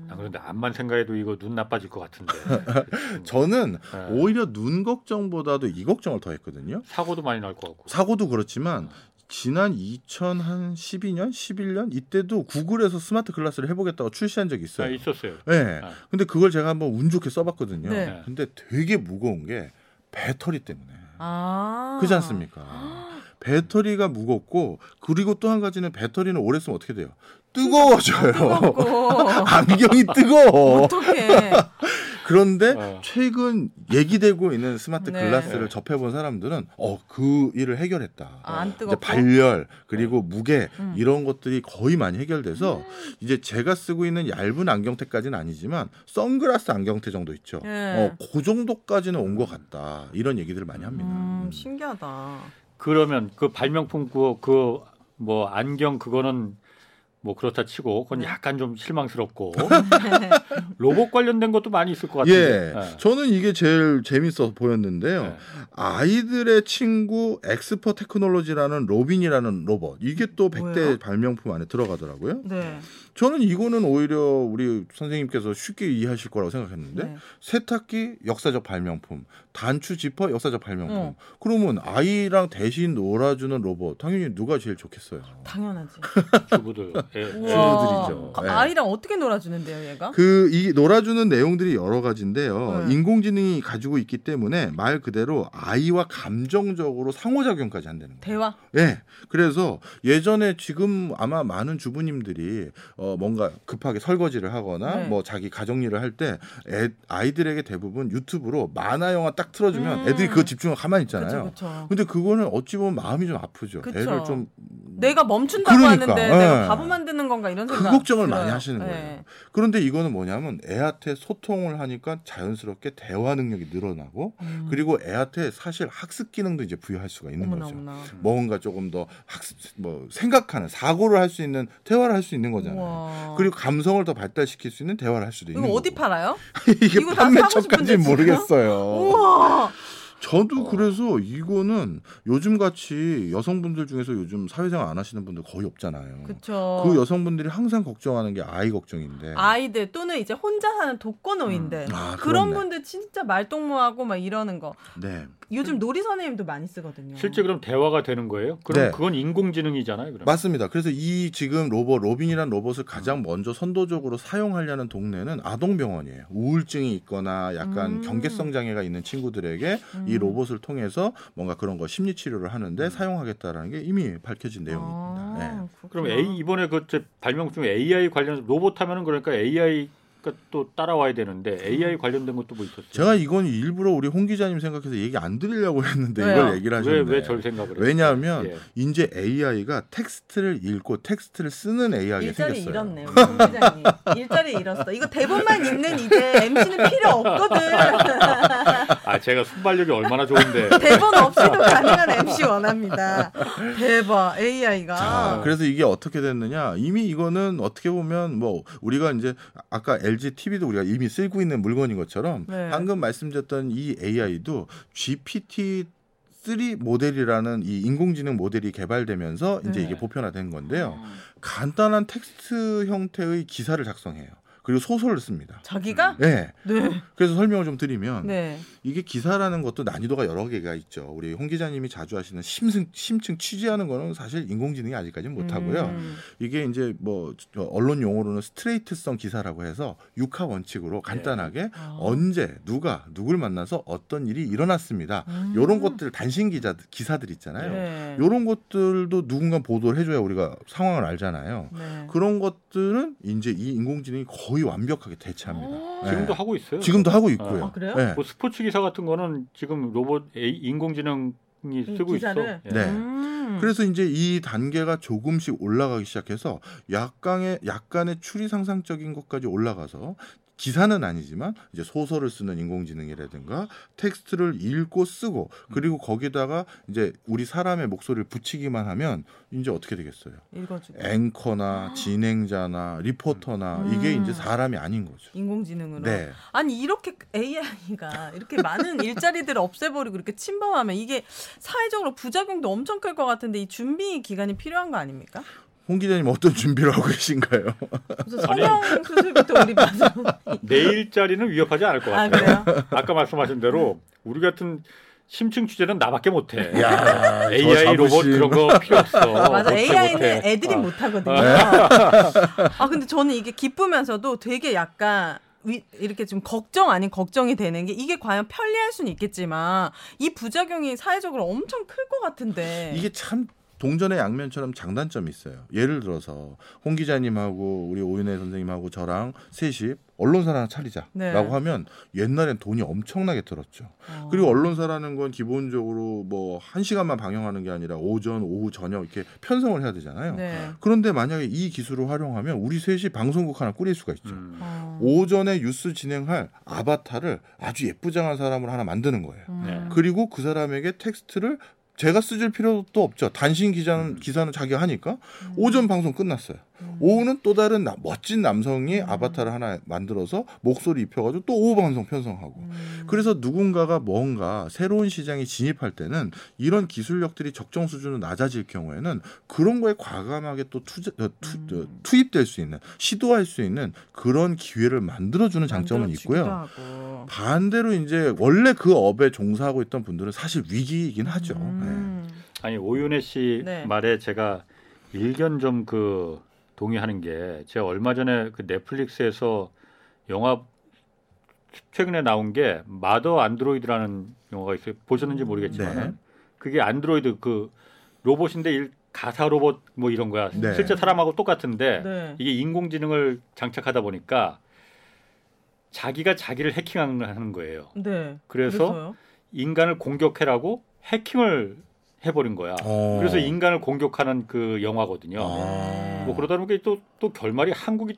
아, 그런데 앞만 생각해도 이거 눈 나빠질 것 같은데. [LAUGHS] 저는 네. 오히려 눈 걱정보다도 이 걱정을 더 했거든요. 사고도 많이 날 것 같고. 사고도 그렇지만 지난 2012년, 11년 이때도 구글에서 smart glass를 해보겠다고 출시한 적이 아, 있어요. 있었어요. 네. 아. 근데 그걸 제가 한번 운 좋게 써봤거든요. 네. 근데 되게 무거운 게 배터리 때문에. 아. 그렇지 않습니까? 배터리가 무겁고 그리고 또 한 가지는 배터리는 오래 쓰면 어떻게 돼요? 뜨거워져요. [LAUGHS] 안경이 뜨거워. 어떡해. 그런데 어. 최근 얘기되고 있는 스마트 네. 글라스를 네. 접해본 사람들은 어 그 일을 해결했다. 아, 안 이제 뜨겁고. 발열 그리고 무게 음. 이런 것들이 거의 많이 해결돼서 이제 제가 쓰고 있는 얇은 안경테까지는 아니지만 선글라스 안경테 정도 있죠. 예. 어, 그 정도까지는 온 것 같다. 이런 얘기들을 많이 합니다. 음, 음. 신기하다. 그러면 그 발명품 그그 뭐 안경 그거는 뭐 그렇다 치고 그건 약간 좀 실망스럽고 [LAUGHS] 로봇 관련된 것도 많이 있을 것 같은데. 예, 저는 이게 제일 재밌어 보였는데요. 네. 아이들의 친구 엑스퍼 테크놀로지라는 로빈이라는 로봇 이게 또 100대 뭐예요? 발명품 안에 들어가더라고요. 네. 저는 이거는 오히려 우리 선생님께서 쉽게 이해하실 거라고 생각했는데 네. 세탁기 역사적 발명품, 단추 지퍼 역사적 발명품. 어. 그러면 아이랑 대신 놀아주는 로봇 당연히 누가 제일 좋겠어요. 당연하지. [LAUGHS] 주부들. 예. 주부들이죠. 그 네. 아이랑 어떻게 놀아주는데요, 얘가? 그 이 놀아주는 내용들이 여러 가지인데요. 네. 인공지능이 가지고 있기 때문에 말 그대로 아이와 감정적으로 상호작용까지 한다는 거예요. 대화. 예. 그래서 예전에 지금 아마 많은 주부님들이 어 뭔가 급하게 설거지를 하거나 네. 뭐 자기 가정 일을 할 때 아이들에게 대부분 유튜브로 만화 영화 딱 틀어주면 음. 애들이 그 집중하고 가만히 있잖아요. 그렇죠, 그렇죠. 근데 그거는 어찌 보면 마음이 좀 아프죠. 그쵸. 애를 좀 내가 멈춘다고 그러니까, 하는데 예. 내가 바보 만드는 건가 이런 그 생각. 걱정을 들어요. 많이 하시는 네. 거예요. 그런데 이거는 뭐냐면 애한테 소통을 하니까 자연스럽게 대화 능력이 늘어나고 음. 그리고 애한테 사실 학습 기능도 이제 부여할 수가 있는 어머나 거죠. 어머나. 뭔가 조금 더 학습 뭐 생각하는 사고를 할 수 있는 대화를 할 수 있는 거잖아요. 우와. 그리고 감성을 더 발달시킬 수 있는 대화를 할 수도 있는 [LAUGHS] 이거 거고. 어디 팔아요? 이게 판매처까지는? 모르겠어요. 우와. 저도 어. 그래서 이거는 요즘 같이 여성분들 중에서 요즘 사회생활 안 하시는 분들 거의 없잖아요. 그렇죠. 그 여성분들이 항상 걱정하는 게 아이 걱정인데. 아이들 또는 이제 혼자 사는 독거노인들 음. 아, 그런 그렇네. 분들 진짜 말동무하고 막 이러는 거 네. 요즘 놀이 선생님도 많이 쓰거든요. 실제 그럼 대화가 되는 거예요? 그럼 네. 그건 인공지능이잖아요. 그럼. 맞습니다. 그래서 이 지금 로봇 로빈이라는 로봇을 가장 먼저 선도적으로 사용하려는 동네는 아동병원이에요. 우울증이 있거나 약간 음. 경계성 장애가 있는 친구들에게 이 음. 로봇을 통해서 뭔가 그런 거 심리 치료를 하는데 사용하겠다라는 게 이미 밝혀진 내용입니다. 아, 네. 그럼. 아 이번에 그저 발명 중에 AI 관련 로봇 하면은 그러니까 AI가 또 따라와야 되는데 AI 관련된 것도 뭐 있었어요? 제가 이건 일부러 우리 홍 기자님 생각해서 얘기 안 드리려고 했는데 왜요? 이걸 얘기를 하셨네. 왜왜 절 생각을 해요? 왜냐하면 예. 이제 AI가 텍스트를 읽고 텍스트를 쓰는 AI가 일자리 생겼어요. 잃었네 우리 홍 기자님. 일자리 잃었어. 이거 대본만 읽는 이제 MC는 필요 없거든. [LAUGHS] 아 제가 순발력이 얼마나 좋은데 대본 없이도 가능한 MC 원합니다. 대박 AI가. 자, 그래서 이게 어떻게 됐느냐? 이미 이거는 어떻게 보면 뭐 우리가 이제 아까 LG TV도 우리가 이미 쓰고 있는 물건인 것처럼 네. 방금 말씀드렸던 이 AI도 GPT 3 모델이라는 이 인공지능 모델이 개발되면서 이제 네. 이게 보편화된 건데요. 간단한 텍스트 형태의 기사를 작성해요. 그리고 소설을 씁니다. 자기가 네. 네. 그래서 설명을 좀 드리면 네. 이게 기사라는 것도 난이도가 여러 개가 있죠. 우리 홍 기자님이 자주 하시는 심층, 심층 취재하는 거는 사실 인공지능이 아직까지는 못하고요. 음. 이게 이제 뭐 저 언론 용어로는 스트레이트성 기사라고 해서 육하 원칙으로 간단하게 아. 언제 누가 누굴 만나서 어떤 일이 일어났습니다. 음. 요런 것들 단신 기자 기사들 있잖아요. 네. 요런 것들도 누군가 보도를 해줘야 우리가 상황을 알잖아요. 네. 그런 것들은 이제 이 인공지능이 거의 완벽하게 대체합니다. 어. 네. 지금도 하고 있어요. 지금도 하고 있고요. 아, 그래요? 네. 뭐 스포츠 기사 같은 거는 지금 로봇 인공지능이 쓰고 있어. 기사를? 예. 네. 음. 그래서 이제 이 단계가 조금씩 올라가기 시작해서 약간의 약간의 추리 상상적인 것까지 올라가서 기사는 아니지만 이제 소설을 쓰는 인공지능이라든가 텍스트를 읽고 쓰고 그리고 거기다가 이제 우리 사람의 목소리를 붙이기만 하면 이제 어떻게 되겠어요? 읽어주고 앵커나 진행자나 리포터나 이게 음. 이제 사람이 아닌 거죠. 인공지능으로. 네. 아니 이렇게 AI가 이렇게 많은 [LAUGHS] 일자리들을 없애버리고 이렇게 침범하면 이게 사회적으로 부작용도 엄청 클 것 같은데 이 준비 기간이 필요한 거 아닙니까? 홍 기자님 어떤 준비를 하고 계신가요? 성형 수술부터 우리 봐서 내 일자리는 위협하지 않을 것아 같아요. 그래요? 아 까 말씀하신 대로 우리 같은 심층 취재는 나밖에 못해. 야, [LAUGHS] 저 AI 로봇. 그런 거 필요 없어. [LAUGHS] 맞아 AI는 못해. 애들이 어. 못하거든요. [LAUGHS] 아 근데 저는 이게 기쁘면서도 되게 약간 위, 이렇게 좀 걱정 아닌 걱정이 되는 게 이게 과연 편리할 수는 있겠지만 이 부작용이 사회적으로 엄청 클 것 같은데 이게 참 동전의 양면처럼 장단점이 있어요. 예를 들어서 홍 기자님하고 우리 오윤혜 선생님하고 저랑 셋이 언론사를 하나 차리자라고 네. 하면 옛날엔 돈이 엄청나게 들었죠. 어. 그리고 언론사라는 건 기본적으로 뭐 한 시간만 방영하는 게 아니라 오전, 오후, 저녁 이렇게 편성을 해야 되잖아요. 네. 그런데 만약에 이 기술을 활용하면 우리 셋이 방송국 하나 꾸릴 수가 있죠. 음. 어. 오전에 뉴스 진행할 아바타를 아주 예쁘장한 사람을 하나 만드는 거예요. 음. 네. 그리고 그 사람에게 텍스트를 제가 써줄 필요도 없죠. 단신 기자는 음. 기사는 자기가 하니까 음. 오전 방송 끝났어요. 오후는 또 다른 나- 멋진 남성이 아바타를 하나 만들어서 목소리 입혀가지고 또 오후 방송 편성하고. 음. 그래서 누군가가 뭔가 새로운 시장에 진입할 때는 이런 기술력들이 적정 수준으로 낮아질 경우에는 그런 거에 과감하게 또 투자, 어, 투, 음. 어, 투입될 수 있는 시도할 수 있는 그런 기회를 만들어주는 장점은 있고요. 하고. 반대로 이제 원래 그 업에 종사하고 있던 분들은 사실 위기이긴 하죠. 네. 음. 아니 오윤혜 씨 네. 말에 제가 일견 좀그 동의하는 게 제가 얼마 전에 그 넷플릭스에서 영화 최근에 나온 게 마더 안드로이드라는 영화가 있어요. 보셨는지 모르겠지만 네. 그게 안드로이드 그 로봇인데 일, 가사 로봇 뭐 이런 거야. 네. 실제 사람하고 똑같은데 네. 이게 인공지능을 장착하다 보니까 자기가 자기를 해킹하는 거예요. 네. 그래서 그래서요? 인간을 공격해라고 해킹을 해버린 거야. 어. 그래서 인간을 공격하는 그 영화거든요. 아. 뭐 그러다 보니까 또, 또 결말이 한국이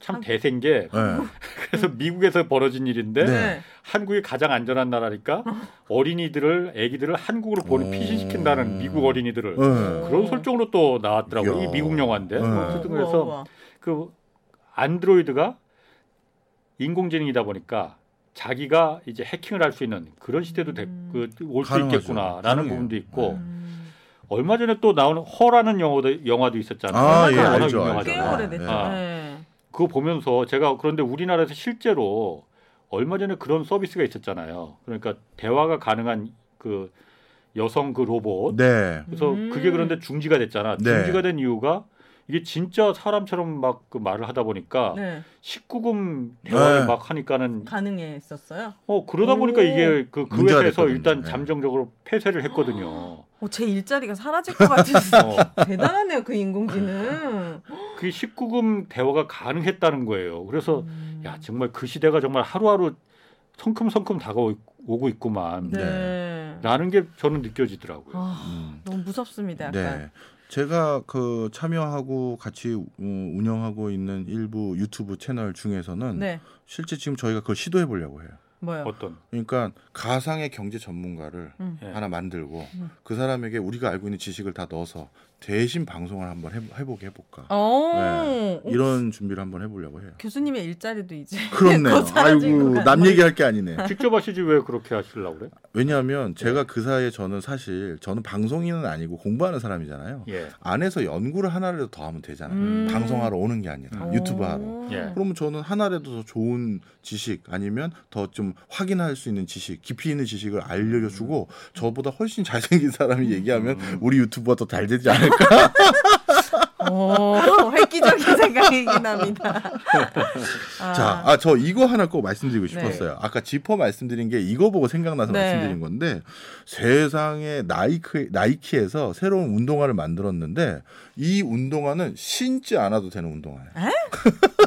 참 한- 대세인 게 네. [LAUGHS] 그래서 미국에서 벌어진 일인데 네. 한국이 가장 안전한 나라니까 어린이들을 아기들을 한국으로 보내 오. 피신시킨다는 미국 어린이들을 네. 그런 설정으로 또 나왔더라고요. 이 미국 영화인데 네. 우와, 그래서 우와. 그 안드로이드가 인공지능이다 보니까 자기가 이제 해킹을 할 수 있는 그런 시대도 음. 올수 가능하죠. 있겠구나라는. 부분도 있고 음. 얼마 전에 또 나오는 허라는 영화도 영화도 있었잖아요. 아, 예, 워낙 알죠, 유명하잖아요. 알죠. 꽤 아, 오래됐죠. 아. 네. 그거 보면서 제가 그런데 우리나라에서 실제로 얼마 전에 그런 서비스가 있었잖아요. 그러니까 대화가 가능한 그 여성 그 로봇. 네. 그래서 음. 그게 그런데 중지가 됐잖아. 네. 중지가 된 이유가 이게 진짜 사람처럼 막 그 말을 하다 보니까 네. 19금 대화를 네. 막 하니까는 가능했었어요. 어 그러다 보니까 오. 이게 그, 그 회사에서 됐거든요. 일단 네. 잠정적으로 폐쇄를 했거든요. 어, 제 일자리가 사라질 것 같아서 어, [LAUGHS] 대단하네요 그 인공지능. 그게 19금 대화가 가능했다는 거예요. 그래서 음. 야 정말 그 시대가 정말 하루하루 성큼성큼 다가오고 있구만. 네. 라는 게 저는 느껴지더라고요. 아, 음. 너무 무섭습니다. 약간. 네. 제가 그 참여하고 같이 우- 운영하고 있는 일부 유튜브 채널 중에서는 네. 실제 지금 저희가 그걸 시도해 보려고 해요. 뭐요? 어떤? 그러니까 가상의 경제 전문가를 음. 예. 하나 만들고 음. 그 사람에게 우리가 알고 있는 지식을 다 넣어서 대신 방송을 한번 해, 해보게 해볼까 어. 네. 이런 준비를 한번 해보려고 해요. 교수님의 일자리도 이제 [LAUGHS] 그렇네요. 것 아이고 같- 남 얘기할 게 아니네. [LAUGHS] 직접 하시지 왜 그렇게 하시려고 그래? 왜냐하면 제가 그 사이에 저는 사실 저는 방송인은 아니고 공부하는 사람이잖아요. 예. 안에서 연구를 하나라도 더 하면 되잖아요. 음. 방송하러 오는 게 아니라 음. 유튜브 하러. 오. 예. 그러면 저는 하나라도 더 좋은 지식 아니면 더 좀 확인할 수 있는 지식, 깊이 있는 지식을 알려주고 저보다 훨씬 잘생긴 사람이 얘기하면 음. 우리 유튜브가 더 잘 되지 않을까? 않을까? 그러니까. [LAUGHS] 오, 획기적인 생각이긴 합니다. 아, [LAUGHS] 자, 아, 저 이거 하나 꼭 말씀드리고 네. 싶었어요. 아까 지퍼 말씀드린 게 이거 보고 생각나서 네. 말씀드린 건데 세상에 나이키, 나이키에서 새로운 운동화를 만들었는데 이 운동화는 신지 않아도 되는 운동화예요.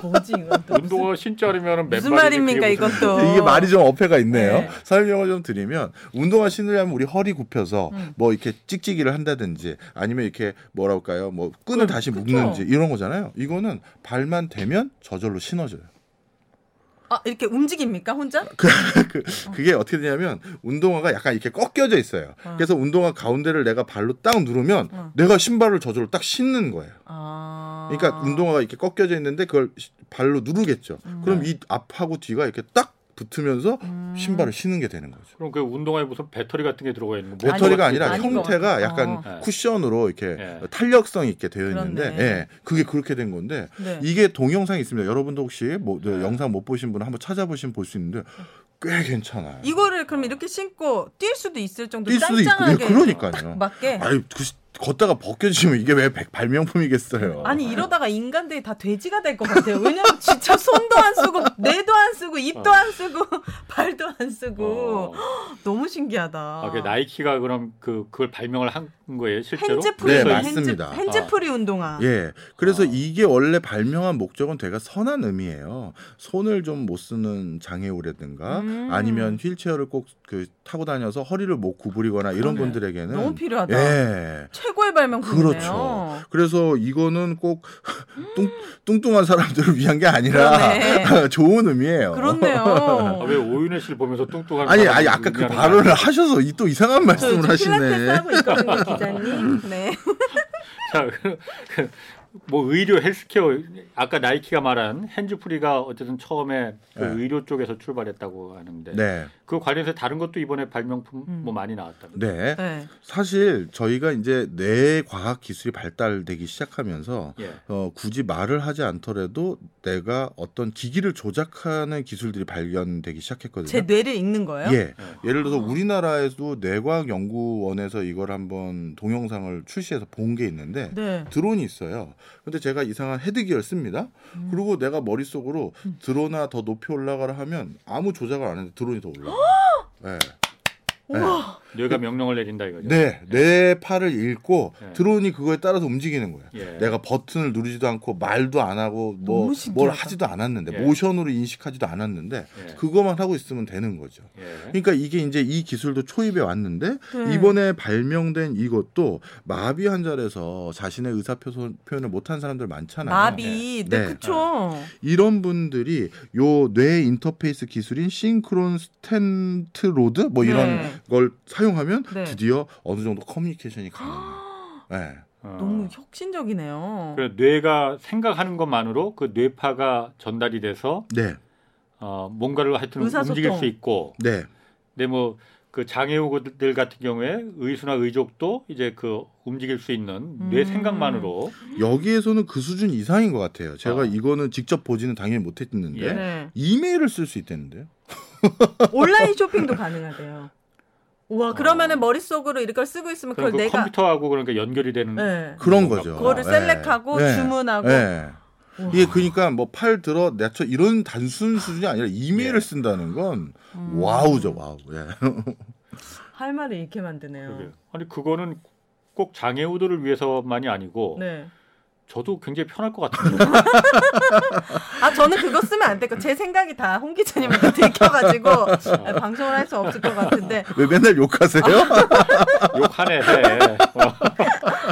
뭐지 이건 또 운동화 신지 않으면 무슨 말입니까 이것도? [LAUGHS] 이게 말이 좀 어폐가 있네요. 네. 설명을 좀 드리면 운동화 신으려면 우리 허리 굽혀서 음. 뭐 이렇게 찍찍이를 한다든지 아니면 이렇게 뭐랄까요 뭐 끈을 그- 다시 그쵸. 묶는지 이런 거잖아요. 이거는 발만 대면 저절로 신어져요. 아 이렇게 움직입니까 혼자? [LAUGHS] 그, 그 게 어 떻게 되냐면 운동화가 약간 이렇게 꺾여져 있어요. 어. 그래서 운동화 가운데를 내가 발로 딱 누르면 어. 내가 신발을 저절로 딱 신는 거예요. 아. 그러니까 운동화가 이렇게 꺾여져 있는데 그걸 시- 발로 누르겠죠. 음. 그럼 이 앞하고 뒤가 이렇게 딱 붙으면서 음. 신발을 신는 게 되는 거죠. 그럼 그 운동화에 무슨 배터리 같은 게 들어가 있는 거 배터리가 아닌 아니라 것 같아요. 형태가 아닌 것 약간. 어. 쿠션으로 이렇게 예. 탄력성 있게 되어 있는데. 예, 그게 그렇게 된 건데 네. 이게 동영상이 있습니다. 여러분도 혹시 뭐저 네. 영상 못 보신 분은 한번 찾아보시면 볼 수 있는데 꽤 괜찮아요. 이거를 그럼 이렇게 신고 뛸 수도 있을 정도로 뛸 수도 있고, 짱짱하게 예, 그러니까요. 딱 맞게. 아니 그 시- 걷다가 벗겨지면 이게 왜 백- 발명품이겠어요. 아니 이러다가 인간들이 다 돼지가 될 것 같아요. 왜냐면 진짜 손도 안 쓰고 뇌도 안 쓰고 입도 어. 안 쓰고 [LAUGHS] 발도 안 쓰고 어. [GASPS] 너무 신기하다. 아, 그 나이키가 그럼 그 그걸 발명을 한 거예요, 실제로? hands-free 네, hands- 맞습니다. hands-free 운동화. 예. 그래서 아. 이게 원래 발명한 목적은 되게 선한 의미예요. 손을 좀 못 쓰는 장애우라든가 음. 아니면 휠체어를 꼭 그 타고 다녀서 허리를 못 구부리거나 이런 그러네. 분들에게는 너무 필요하다. 예. 최고의 발명품이네요. 그렇죠. 그래서 이거는 꼭 뚱, 뚱뚱한 사람들을 위한 게 아니라. [LAUGHS] 좋은 의미예요. [LAUGHS] 아, 그렇네요. 왜 오윤혜 씨를 보면서 뚱뚱한 아니, 사람을 아니 아까 그 발언을? 하셔서 이 또 이상한 저 말씀을 요즘 필라테스 하시네. 하고 있거든요, 기자님. 네. [LAUGHS] 자, 그, 그 뭐 의료 헬스케어 아까 나이키가 말한 핸즈프리가 어쨌든 처음에 그 네. 의료 쪽에서 출발했다고 하는데 네. 그 관련해서 다른 것도 이번에 발명품 음. 뭐 많이 나왔다고. 네. 네. 사실 저희가 이제 뇌 과학 기술이 발달되기 시작하면서 예. 어, 굳이 말을 하지 않더라도 내가 어떤 기기를 조작하는 기술들이 발견되기 시작했거든요. 제 뇌를 읽는 거예요? 예. 예를 들어서 우리나라에도 뇌과학 연구원에서 이걸 한번 동영상을 출시해서 본 게 있는데 네. 드론이 있어요. 근데 제가 이상한 헤드기어를 씁니다. 음. 그리고 내가 머릿속으로 드론아 더 높이 올라가라 하면 아무 조작을 안 했는데 드론이 더 올라가. 네. 우와. 뇌가 명령을 내린다 이거죠. 네, 내 팔을 읽고 네. 드론이 그거에 따라서 움직이는 거예요. 예. 내가 버튼을 누르지도 않고 말도 안 하고 뭐 뭘. 하지도 않았는데 예. 모션으로 인식하지도 않았는데 예. 그것만 하고 있으면 되는 거죠. 예. 그러니까 이게 이제 이 기술도 초입에 왔는데 네. 이번에 발명된 이것도 마비 환자라서 자신의 의사 표- 표현을 못한 사람들 많잖아요. 마비. 네, 네. 그쵸. 이런 분들이 요 뇌 인터페이스 기술인 Synchron Stentrode 뭐 이런 네. 걸 사용하면 네. 드디어 어느 정도 커뮤니케이션이 가능해요. 네. 어. 너무 혁신적이네요. 그래 뇌가 생각하는 것만으로 그 뇌파가 전달이 돼서 네. 어, 뭔가를 하여튼 의사소통. 움직일 수 있고 네. 근데 뭐 그 장애우들 같은 경우에 의수나 의족도 이제 그 움직일 수 있는 뇌 음. 생각만으로 여기에서는 그 수준 이상인 것 같아요. 제가 어. 이거는 직접 보지는 당연히 못했는데 예. 네. 이메일을 쓸 수 있다는데요. 온라인 쇼핑도 가능하대요. 와, 그러면은 어. 머릿속으로 이걸 쓰고 있으면 그걸 그 내가 컴퓨터하고 그러니까 연결이 되는 네. 그런 거죠. 그거를 네. select하고 네. 주문하고 네. 우와. 이게 그러니까 뭐 팔 들어 내려 이런 단순 수준이 아니라 이메일을 예. 쓴다는 건 음. wow죠, wow. 예. [LAUGHS] 할 말을 잃게 만드네요. 그게. 아니 그거는 꼭 장애우들을 위해서만이 아니고 네. 저도 굉장히 편할 것 같은데 [LAUGHS] 아 저는 그거 쓰면 안 될거 제 생각이 다 홍 기자님한테 들켜가지고 아, 방송을 할 수 없을 것 같은데 왜 맨날 욕하세요? [LAUGHS] 욕하네 해 어.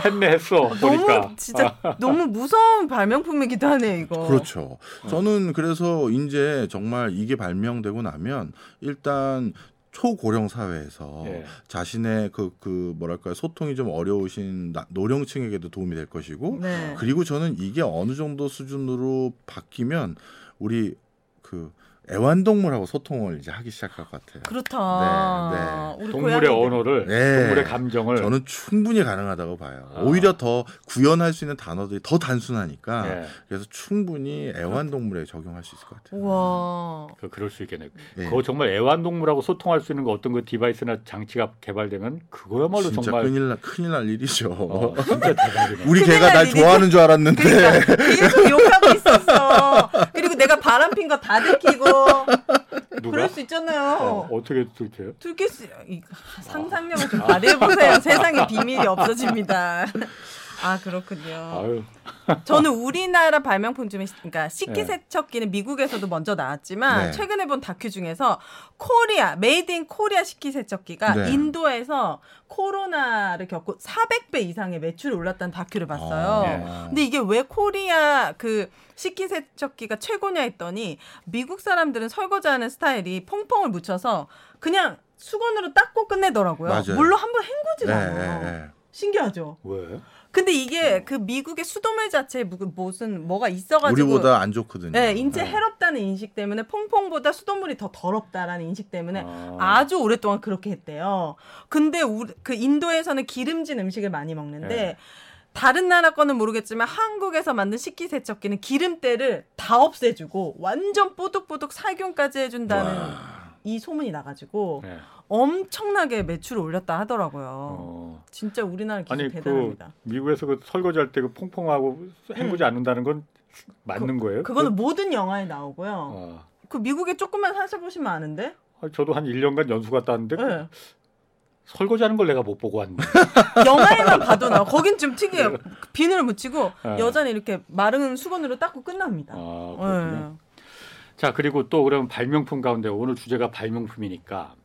했네 했어 보니까 너무 진짜 너무 무서운 발명품이기도 하네요 이거. 그렇죠. 저는 그래서 이제 정말 이게 발명되고 나면 일단 초고령 사회에서 예. 자신의 그, 그 뭐랄까요 소통이 좀 어려우신 나- 노령층에게도 도움이 될 것이고 네. 그리고 저는 이게 어느 정도 수준으로 바뀌면 우리 그 애완동물하고 소통을 이제 하기 시작할 것 같아요. 그렇다. 우리 동물의 고양이들. 언어를 네. 동물의 감정을 저는 충분히 가능하다고 봐요. 아. 오히려 더 구현할 수 있는 단어들이 더 단순하니까 예. 그래서 충분히 애완동물에 적용할 수 있을 것 같아요. 우와. 그 그럴 수 있겠네. 예. 그거 정말 애완동물하고 소통할 수 있는 거 어떤 그 디바이스나 장치가 개발되면 그거야말로 진짜 정말 큰일 날 큰일 날 일이죠. 어. 우리 개가 날날 일이죠. 좋아하는 줄 알았는데 그러니까 계속 욕하고 있었어. 그리고 내가 바람 핀 거 다 들키고 누가 그럴 수 있잖아요. 어, 어떻게 들켜요? 들킬 수 이- 상상력을 좀 발휘해 보세요. 세상에 비밀이 없어집니다. [LAUGHS] 아 그렇군요. 아유, 저는 우리나라 발명품 중에 그러니까 네. 식기 세척기는 미국에서도 먼저 나왔지만 네. 최근에 본 다큐 중에서 Korea made in Korea 식기 세척기가 네. 인도에서 코로나를 겪고 400배 이상의 매출이 올랐다는 다큐를 봤어요. 아. 근데 이게 왜 코리아 그 식기 세척기가 최고냐 했더니 미국 사람들은 설거지하는 스타일이 퐁퐁을 묻혀서 그냥 수건으로 닦고 끝내더라고요. 맞아요. 물론 한번 헹구질 네, 않아요. 네, 네. 신기하죠. 왜? 근데 이게 그 미국의 수돗물 자체에 무- 무슨 뭐가 있어가지고 우리보다 안 좋거든요. 네, 인체 네. 해롭다는 인식 때문에 퐁퐁보다 수돗물이 더 더럽다라는 인식 때문에 아. 아주 오랫동안 그렇게 했대요. 근데 우리, 그 인도에서는 기름진 음식을 많이 먹는데 네. 다른 나라 거는 모르겠지만 한국에서 만든 식기세척기는 기름때를 다 없애주고 완전 뽀득뽀득 살균까지 해준다는 이 소문이 나가지고 네. 엄청나게 매출을 올렸다 하더라고요. 어. 진짜 우리나라 기술 아니 그 대단합니다. 미국에서 그 설거지할 때 그 퐁퐁하고 헹구지 않는다는 건 맞는 거예요? 음. 그거는 모든 영화에 나오고요. 어. 그 미국에 조금만 살펴보시면 아는데. 아, 저도 한 1년간 연수 갔다 왔는데 그 네. 설거지하는 걸 내가 못 보고 왔네. [LAUGHS] 영화에만 봐도 나와. 거긴 좀 특이해요. 비늘을 묻히고 네. 여자는 이렇게 마른 수건으로 닦고 끝납니다. 아. 네. 자 그리고 또 그러면 발명품 가운데 오늘 주제가 발명품이니까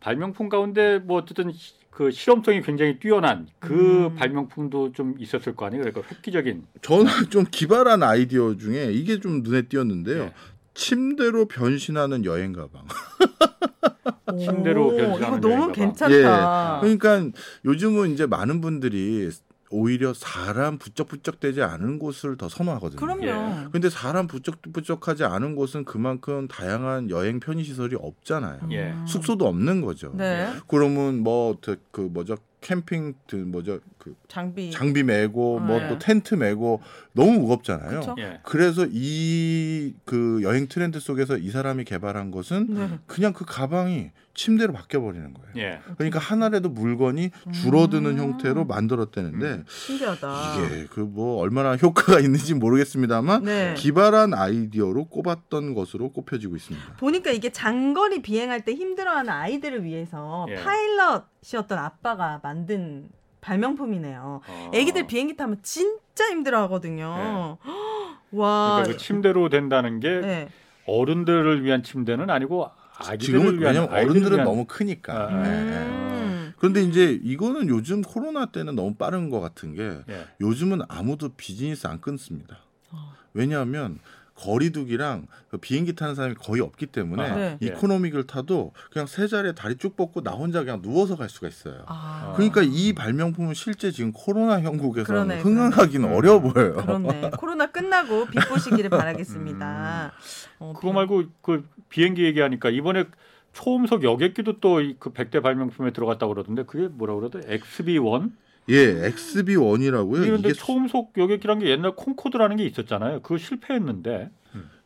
발명품 가운데 뭐 어쨌든 시- 그 실험성이 굉장히 뛰어난 그 음. 발명품도 좀 있었을 거 아니에요? 그러니까 획기적인 저는 [LAUGHS] 좀 기발한 아이디어 중에 이게 좀 눈에 띄었는데요. 네. 침대로 변신하는 여행 가방. [LAUGHS] 침대로 오, 변신하는 이거 너무 여행 가방. 괜찮다. 그러니까 요즘은 이제 많은 분들이 오히려 사람 부쩍부쩍 되지 않은 곳을 더 선호하거든요. 그럼요. 예. 근데 사람 부쩍부쩍하지 않은 곳은 그만큼 다양한 여행 편의 시설이 없잖아요. 예. 음. 숙소도 없는 거죠. 네. 그러면 뭐 그 뭐죠 캠핑 그 뭐죠 그 장비. 장비 메고 뭐 네. 또 텐트 메고 너무 무겁잖아요. 예. 그래서 이 그 여행 트렌드 속에서 이 사람이 개발한 것은 네. 그냥 그 가방이 침대로 바뀌어 버리는 거예요. 예. 그러니까 하나라도 물건이 줄어드는 음. 형태로 만들었다는데 신기하다. 이게 그 뭐 얼마나 효과가 있는지 모르겠습니다만 네. 기발한 아이디어로 꼽았던 것으로 꼽혀지고 있습니다. 보니까 이게 장거리 비행할 때 힘들어하는 아이들을 위해서 예. 파일럿이었던 아빠가 만든 발명품이네요. 어. 애기들 비행기 타면 진짜 힘들어하거든요. [GASPS] 와. 그러니까 그 침대로 된다는 게 네. 어른들을 위한 침대는 아니고 지금은 왜냐면 어른들은 위한- 너무 크니까. 아, 예, 예. 음. 그런데 이제 이거는 요즘 코로나 때는 너무 빠른 것 같은 게 예. 요즘은 아무도 비즈니스 안 끊습니다. 어. 왜냐하면 거리두기랑 그 비행기 타는 사람이 거의 없기 때문에 아, 네. 이코노믹을 타도 그냥 세 자리에 다리 쭉 뻗고 나 혼자 그냥 누워서 갈 수가 있어요. 아. 그러니까 이 발명품은 실제 지금 코로나 형국에서는 그러네, 흥행하기는 그러네. 어려워 보여요. 그렇네. [LAUGHS] 코로나 끝나고 빛 보시기를 바라겠습니다. 어, 그거 말고 그 비행기 얘기하니까 이번에 초음속 여객기도 또그 100대 발명품에 들어갔다고 그러던데 그게 뭐라 그러더 XB1? 예, XB1이라고요. 그런데 이게 초음속 여객기란 게 옛날 콩코드라는 게 있었잖아요. 그거 실패했는데.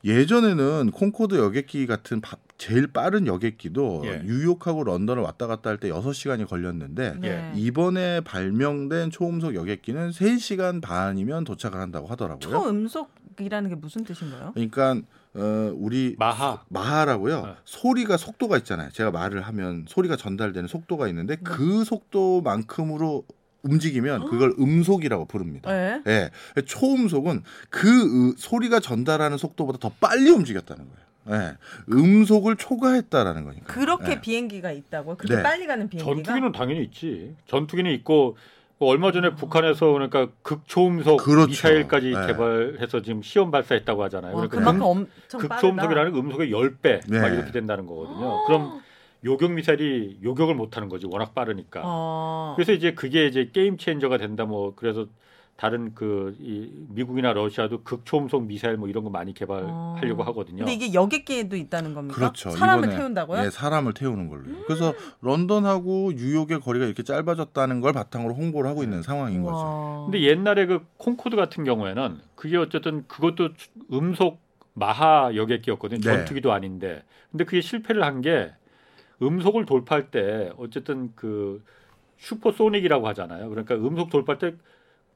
예전에는 콩코드 여객기 같은 바- 제일 빠른 여객기도 예. 뉴욕하고 런던을 왔다 갔다 할때 6시간이 걸렸는데 네. 이번에 발명된 초음속 여객기는 3시간 반이면 도착을 한다고 하더라고요. 초음속이라는 게 무슨 뜻인가요? 그러니까 어, 우리 마하. 마하라고요. 네. 소리가 속도가 있잖아요. 제가 말을 하면 소리가 전달되는 속도가 있는데 네. 그 속도만큼으로 움직이면 그걸 음속이라고 부릅니다. 네. 예. 초음속은 그 으- 소리가 전달하는 속도보다 더 빨리 움직였다는 거예요. 예. 음속을 초과했다라는 거니까. 그렇게 예. 비행기가 있다고요? 그렇게 네. 빨리 가는 비행기가? 전투기는 당연히 있지. 전투기는 있고 뭐 얼마 전에 북한에서 그러니까 극초음속 그렇죠. 미사일까지 네. 개발해서 지금 시험 발사했다고 하잖아요. 와, 그러니까 그만큼 엄청 극초음속이라는 게 음속의 10배 네. 막 이렇게 된다는 거거든요. 그럼 요격 미사일이 요격을 못 하는 거지. 워낙 빠르니까. 어. 그래서 이제 그게 이제 게임 체인저가 된다 뭐 그래서 다른 그 이 미국이나 러시아도 극초음속 미사일 뭐 이런 거 많이 개발하려고 어. 하거든요. 근데 이게 여객기에도 있다는 겁니까? 그렇죠. 사람을 이번에, 태운다고요? 음. 예, 사람을 태우는 걸로. 요 그래서 런던하고 뉴욕의 거리가 이렇게 짧아졌다는 걸 바탕으로 홍보를 하고 있는 상황인 거죠. 와. 근데 옛날에 그 콩코드 같은 경우에는 그게 어쨌든 그것도 주- 음속 마하 여객기였거든요. 네. 전투기도 아닌데. 근데 그게 실패를 한 게 음속을 돌파할 때 어쨌든 그 슈퍼소닉이라고 하잖아요. 그러니까 음속 돌파할 때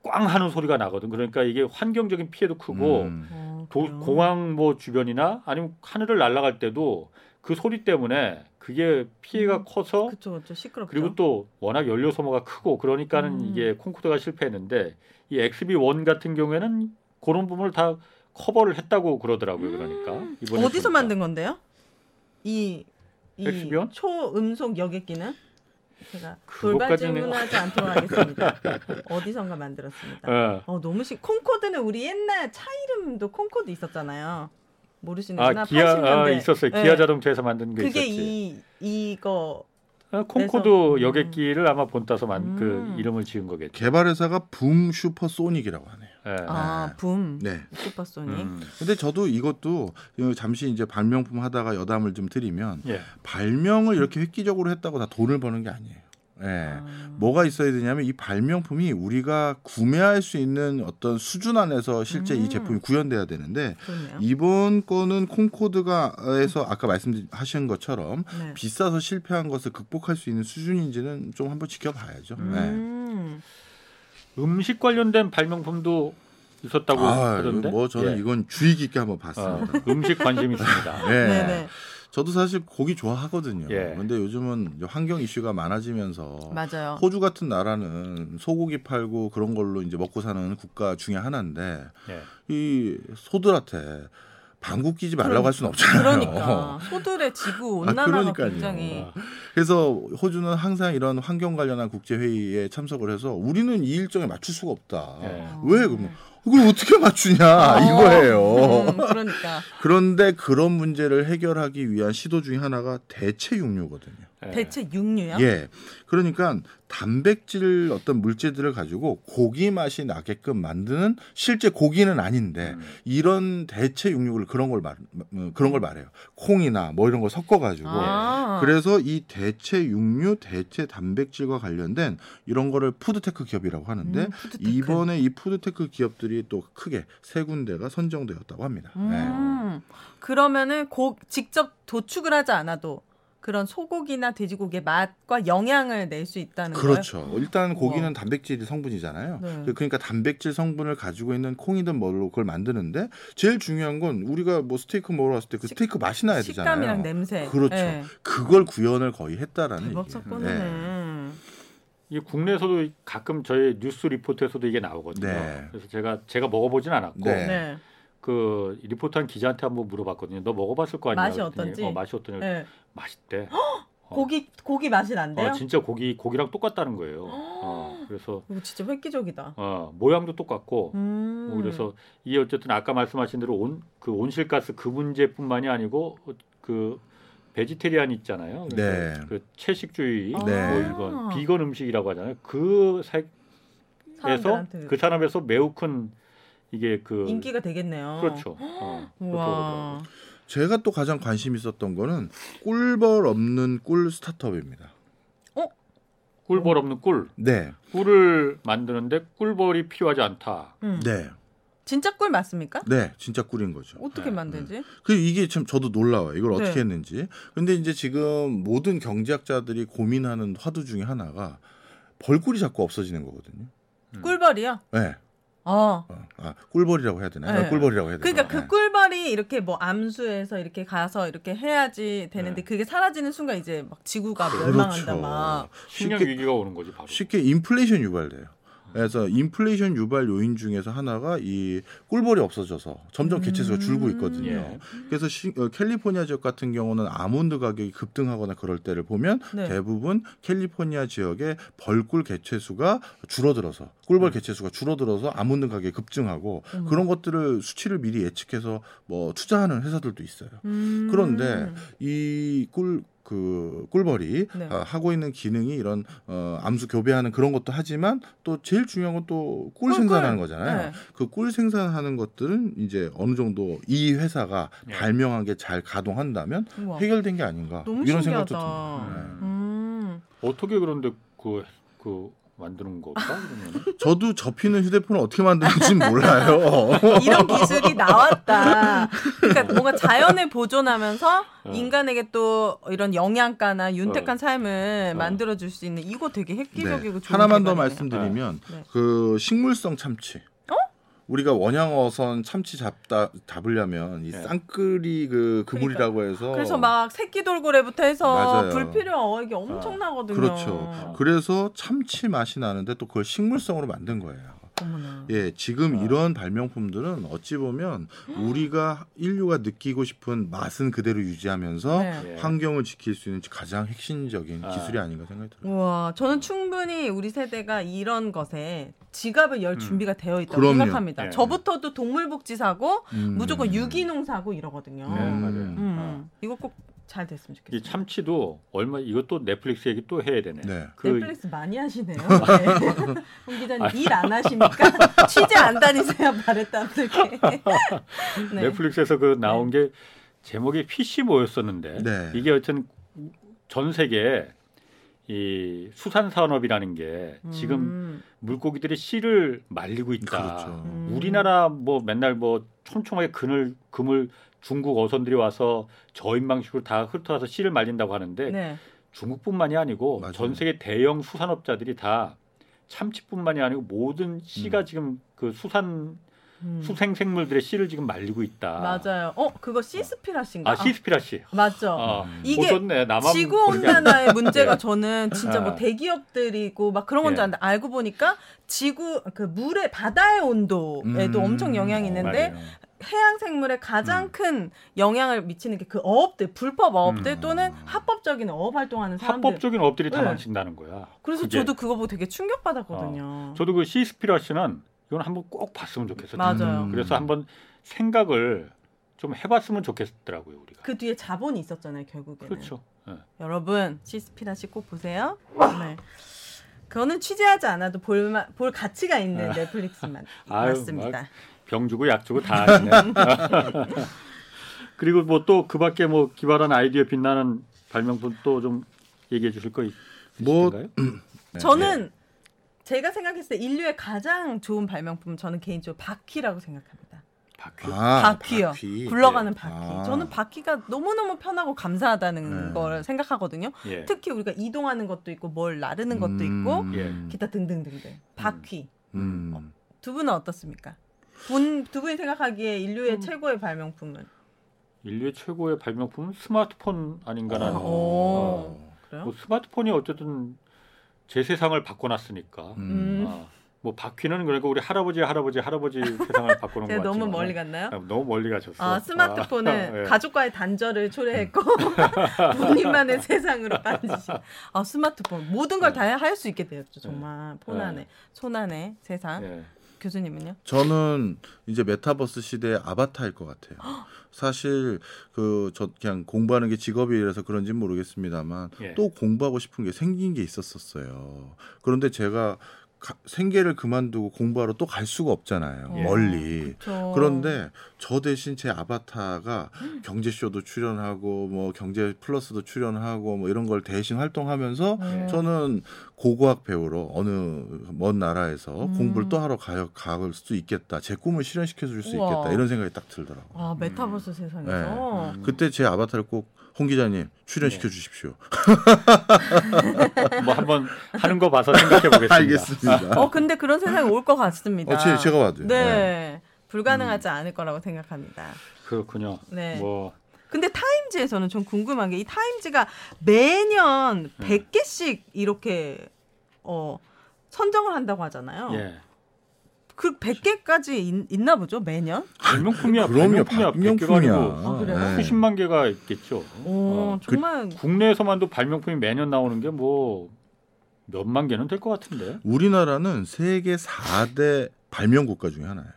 꽝 하는 소리가 나거든. 그러니까 이게 환경적인 피해도 크고 음. 어, 도- 그래요? 공항 뭐 주변이나 아니면 하늘을 날아갈 때도 그 소리 때문에 그게 피해가 음, 커서 그렇죠, 그렇죠. 시끄럽죠. 그리고 또 워낙 연료 소모가 크고 그러니까는 음. 이게 콩코드가 실패했는데 이 XB1 같은 경우에는 그런 부분을 다 커버를 했다고 그러더라고요. 그러니까 이번에 어디서 보니까. 만든 건데요? 이, 이 XB1? 초음속 여객기는 제가 돌발 질문하지 않도록 하겠습니다. [LAUGHS] 어디선가 만들었습니다. 예. 어 너무 시 콩코드는 우리 옛날 차 이름도 콩코드 있었잖아요. 모르시는구나. 아 기아 80년대. 아, 있었어요. 네. 기아 자동차에서 만든 게 그게 있었지. 이 이거 아, 콩코드 그래서- 여객기를 아마 본따서 만, 음. 그 이름을 지은 거겠죠. 개발회사가 Boom Supersonic이라고 하네요. 예. 아, 붐 네. 슈퍼소닉. 음. 근데 저도 이것도 잠시 이제 발명품 하다가 여담을 좀 드리면 예. 발명을 이렇게 획기적으로 했다고 다 돈을 버는 게 아니에요. 예. 아. 뭐가 있어야 되냐면 이 발명품이 우리가 구매할 수 있는 어떤 수준 안에서 실제 음. 이 제품이 구현돼야 되는데 그렇네요. 이번 거는 콩코드가에서 아까 말씀하신 것처럼 네. 비싸서 실패한 것을 극복할 수 있는 수준인지는 좀 한번 지켜봐야죠. 네. 음. 음식 관련된 발명품도 있었다고 아, 그러던데. 뭐 저는 예. 이건 주의 깊게 한번 어, 봤습니다. 음식 관심 있습니다. 예. [LAUGHS] 네네 저도 사실 고기 좋아하거든요. 예. 근데 요즘은 환경 이슈가 많아지면서 맞아요. 호주 같은 나라는 소고기 팔고 그런 걸로 이제 먹고 사는 국가 중에 하나인데 예. 이 소들한테 방구 끼지 말라고 할 수는 없잖아요. 그러니까 [LAUGHS] 소들의 지구 아, 온난화가 그러니까요. 굉장히 어, 그래서 호주는 항상 이런 환경 관련한 국제 회의에 참석을 해서 우리는 이 일정에 맞출 수가 없다. 예. 왜 그러면 이걸 어떻게 맞추냐 어. [LAUGHS] 이거예요. 음, 그러니까 [LAUGHS] 그런데 그런 문제를 해결하기 위한 시도 중에 하나가 대체 육류거든요. 예. 대체 육류요? 예. 그러니까 단백질 어떤 물질들을 가지고 고기 맛이 나게끔 만드는 실제 고기는 아닌데 음. 이런 대체 육류를 그런 걸 말, 음, 그런 걸 말해요. 콩이나 뭐 이런 거 섞어 가지고 아. 그래서 이 대체 육류, 대체 단백질과 관련된 이런 거를 food tech 기업이라고 하는데 음, food tech. 이번에 이 food tech 기업들이 또 크게 세 군데가 선정되었다고 합니다. 네. 음, 그러면은 고, 직접 도축을 하지 않아도 그런 소고기나 돼지고기의 맛과 영양을 낼 수 있다는 거예요? 그렇죠. 일단 고기는 우와. 단백질 성분이잖아요. 네. 그러니까 단백질 성분을 가지고 있는 콩이든 뭘로 그걸 만드는데 제일 중요한 건 우리가 뭐 스테이크 먹으러 왔을 때 그 스테이크 맛이 나야 되잖아요. 식감이랑 냄새. 그렇죠. 네. 그걸 구현을 거의 했다라는 얘기예요. 사건이네. 네. 이 국내에서도 가끔 저희 뉴스 리포트에서도 이게 나오거든요. 네. 그래서 제가 제가 먹어보진 않았고 네. 네. 그 리포트한 기자한테 한번 물어봤거든요. 너 먹어봤을 거 아니야? 맛이 그랬더니 어떤지? 어, 맛이 어떠냐? 네. 맛있대. 어. 고기 고기 맛이 난대요? 어, 진짜 고기 고기랑 똑같다는 거예요. 어, 그래서 이거 진짜 획기적이다. 어, 모양도 똑같고 음. 뭐 그래서 이게 어쨌든 아까 말씀하신 대로 온 그 온실가스 그 문제뿐만이 아니고 그 베지테리안 있잖아요. 네. 그 채식주의 네. 뭐 이건 비건 음식이라고 하잖아요. 그 색에서 그 산업에서 매우 큰 이게 그 인기가 되겠네요. 그렇죠. 어, 와. 제가 또 가장 관심 있었던 거는 꿀벌 없는 꿀 스타트업입니다. 꿀벌 없는 꿀. 네. 꿀을 만드는데 꿀벌이 필요하지 않다. 음. 네. 진짜 꿀 맞습니까? 네. 진짜 꿀인 거죠. 어떻게 네. 만들지? 그 이게 참 저도 놀라워요. 이걸 어떻게 네. 했는지. 근데 이제 지금 모든 경제학자들이 고민하는 화두 중에 하나가 벌꿀이 자꾸 없어지는 거거든요. 음. 꿀벌이요? 네. 어. 어, 아, 꿀벌이라고 해야 되나요? 네. 아, 꿀벌이라고 해야 되나요? 그러니까 그 네. 꿀벌이 이렇게 뭐 암수에서 이렇게 가서 이렇게 해야지 되는데 네. 그게 사라지는 순간 이제 막 지구가 그렇죠. 멸망한다 막. 식량 쉽게 위기가 오는 거지 바로. 쉽게 인플레이션 유발돼요. 그래서 인플레이션 유발 요인 중에서 하나가 이 꿀벌이 없어져서 점점 개체수가 줄고 있거든요. 예. 그래서 시- 어, 캘리포니아 지역 같은 경우는 아몬드 가격이 급등하거나 그럴 때를 보면 네. 대부분 캘리포니아 지역의 벌꿀 개체수가 줄어들어서 꿀벌 개체수가 줄어들어서 아몬드 가격이 급증하고 어머. 그런 것들을 수치를 미리 예측해서 뭐 투자하는 회사들도 있어요. 음. 그런데 이 꿀 그 꿀벌이 네. 어, 하고 있는 기능이 이런 어, 암수 교배하는 그런 것도 하지만 또 제일 중요한 건 또꿀 꿀, 생산하는 꿀. 거잖아요. 네. 그꿀 생산하는 것들은 이제 어느 정도 이 회사가 네. 발명한 게 잘 가동한다면 우와. 해결된 게 아닌가 너무 이런 신기하다. 생각도 듭니다. 네. 음. 어떻게 그런데 그, 그 만드는? 그러면 [LAUGHS] 저도 접히는 휴대폰을 어떻게 만드는지 몰라요. [LAUGHS] 이런 기술이 나왔다. 그러니까 뭔가 자연을 보존하면서 어. 인간에게 또 이런 영양가나 윤택한 어. 삶을 어. 만들어 줄 수 있는 이거 되게 획기적이고 네. 좋은 하나만 더 개발이네요. 말씀드리면 네. 그 식물성 참치. 어? 우리가 원양 어선 참치 잡다 잡으려면 이 네. 쌍끌이 그 그물이라고 해서 그래서 막 새끼 돌고래부터 해서 맞아요. 불필요 어획이 엄청나거든요. 그렇죠. 그래서 참치 맛이 나는데 또 그걸 식물성으로 만든 거예요. 어머나. 예, 지금 아. 이런 발명품들은 어찌 보면 우리가 인류가 느끼고 싶은 맛은 그대로 유지하면서 네. 예. 환경을 지킬 수 있는 가장 핵심적인 아. 기술이 아닌가 생각이 들어요. 우와, 저는 충분히 우리 세대가 이런 것에 지갑을 열 음. 준비가 되어 있다고 그럼요. 생각합니다. 네. 저부터도 동물복지 사고 음. 무조건 유기농 사고 이러거든요. 네, 음. 맞아요. 음, 이거 꼭 잘 됐으면 이 좋겠어요. 참치도 얼마 이것도 넷플릭스 얘기 또 해야 되네. 네. 그 넷플릭스 많이 하시네요. [LAUGHS] 네. 홍 기자님 일 안 하시니까 [LAUGHS] 취재 안 다니세요 바랬다들게. [LAUGHS] 네. 넷플릭스에서 그 나온 게 제목이 PC 뭐였었는데 네. 이게 어쨌든 전 세계 이 수산 산업이라는 게 지금 음. 물고기들이 씨를 말리고 있다. 그렇죠. 음. 우리나라 뭐 맨날 뭐 촘촘하게 그늘 금을 중국 어선들이 와서 저인 방식으로 다 흩어와서 씨를 말린다고 하는데 네. 중국뿐만이 아니고 맞아요. 전 세계 대형 수산업자들이 다 참치뿐만이 아니고 모든 씨가 지금 그 수산 음. 수생 생물들의 씨를 지금 말리고 있다. 맞아요. 어 그거 시스피라신가? 아 시스피라 씨. 맞죠. 아, 음. 이게 보셨네. 나만 지구 온난화의 문제가 네. [LAUGHS] 저는 진짜 뭐 아. 대기업들이고 막 그런 건줄 예. 알았는데 알고 보니까 지구 그 물의 바다의 온도에도 음. 엄청 영향이 있는데 맞아요. 해양 생물에 가장 음. 큰 영향을 미치는 게 그 어업들 불법 어업들 음. 또는 합법적인 어업 활동하는 사람들. 합법적인 업들이 다 네. 망친다는 거야. 그래서 그게. 저도 그거 보고 되게 충격받았거든요. 저도 그 시스피라 씨는 이건 한번 꼭 봤으면 좋겠어요. 맞아요. 음. 그래서 한번 생각을 좀 해봤으면 좋겠더라고요 우리가. 그 뒤에 자본이 있었잖아요, 결국에는. 그렇죠. 예. 여러분 시스피나 씨꼭 보세요. 오늘 그거는 취재하지 않아도 볼마, 볼 가치가 있는 넷플릭스만 [LAUGHS] 아유, 맞습니다. 병 주고 약 주고 다 하네. [LAUGHS] 그리고 뭐 또 그 밖에 뭐 기발한 아이디어 빛나는 발명품 또 좀 얘기해 주실 거 있- 뭐, 있으신가요? 네. 저는 제가 생각했을 때 인류의 가장 좋은 발명품 은 저는 개인적으로 바퀴라고 생각합니다. 바퀴. 아, 바퀴요. 바퀴. 굴러가는 네. 바퀴. 아. 저는 바퀴가 너무너무 편하고 감사하다는 네. 걸 생각하거든요. 예. 특히 우리가 이동하는 것도 있고 뭘 나르는 것도 음, 있고 예. 기타 등등등등. 바퀴. 음. 두 분은 어떻습니까? 분, 두 분이 생각하기에 인류의 음. 최고의 발명품은 인류의 최고의 발명품은 스마트폰 아닌가라는. 어. 오. 그래요? 뭐 스마트폰이 어쨌든 제 세상을 바꿔놨으니까. 음. 아, 뭐 바퀴는 그러니까 우리 할아버지 할아버지 할아버지 [LAUGHS] 세상을 바꾸는 거 제가 너무 멀리 갔나요? 아, 너무 멀리 가셨어. 아, 스마트폰은 아, [LAUGHS] 예. 가족과의 단절을 초래했고 [LAUGHS] 본인만의 세상으로 빠지신. 아, 스마트폰 모든 걸 다 할 수 있게 되었죠. 정말 폰 네. 안에 손 안에 세상. 예. 교수님은요? 저는 이제 메타버스 시대의 아바타일 것 같아요. 사실 그 저 그냥 공부하는 게 직업이라서 그런지 는 모르겠습니다만 예. 또 공부하고 싶은 게 생긴 게 있었었어요. 그런데 제가 가- 생계를 그만두고 공부하러 또 갈 수가 없잖아요. 예. 멀리. 저... 그런데 저 대신 제 아바타가 경제쇼도 출연하고 뭐 경제 플러스도 출연하고 뭐 이런 걸 대신 활동하면서 음. 저는 고고학 배우로 어느 먼 나라에서 음. 공부를 또 하러 가, 갈수 있겠다. 제 꿈을 실현시켜 줄 수. 있겠다. 이런 생각이 딱 들더라고요. 아, 메타버스 세상에서. 음. 그때 제 아바타를 꼭 홍 기자님 출연시켜 네. 주십시오. [LAUGHS] 뭐 한번 하는 거 봐서 생각해 보겠습니다. 알겠습니다. 어, 근데 그런 세상이 올 것 같습니다. 어, 제, 제가 봐도요. 네. 불가능하지 않을 거라고 생각합니다. 그렇군요. 네. 뭐 근데 타임즈에서는 좀 궁금한 게 이 타임즈가 매년 음. 100개씩 이렇게 어 선정을 한다고 하잖아요. 예. 그 100개까지 있, 나 보죠, 매년? 발명품이야. 그럼요. 발명품이야. 발명품이야. 아? 네. 수십만 개가 있겠죠. 오, 어, 정말 국내에서만도 발명품이 매년 나오는 게 뭐 몇만 개는 될 것 같은데. 우리나라는 세계 4대 발명 국가 중에 하나예요.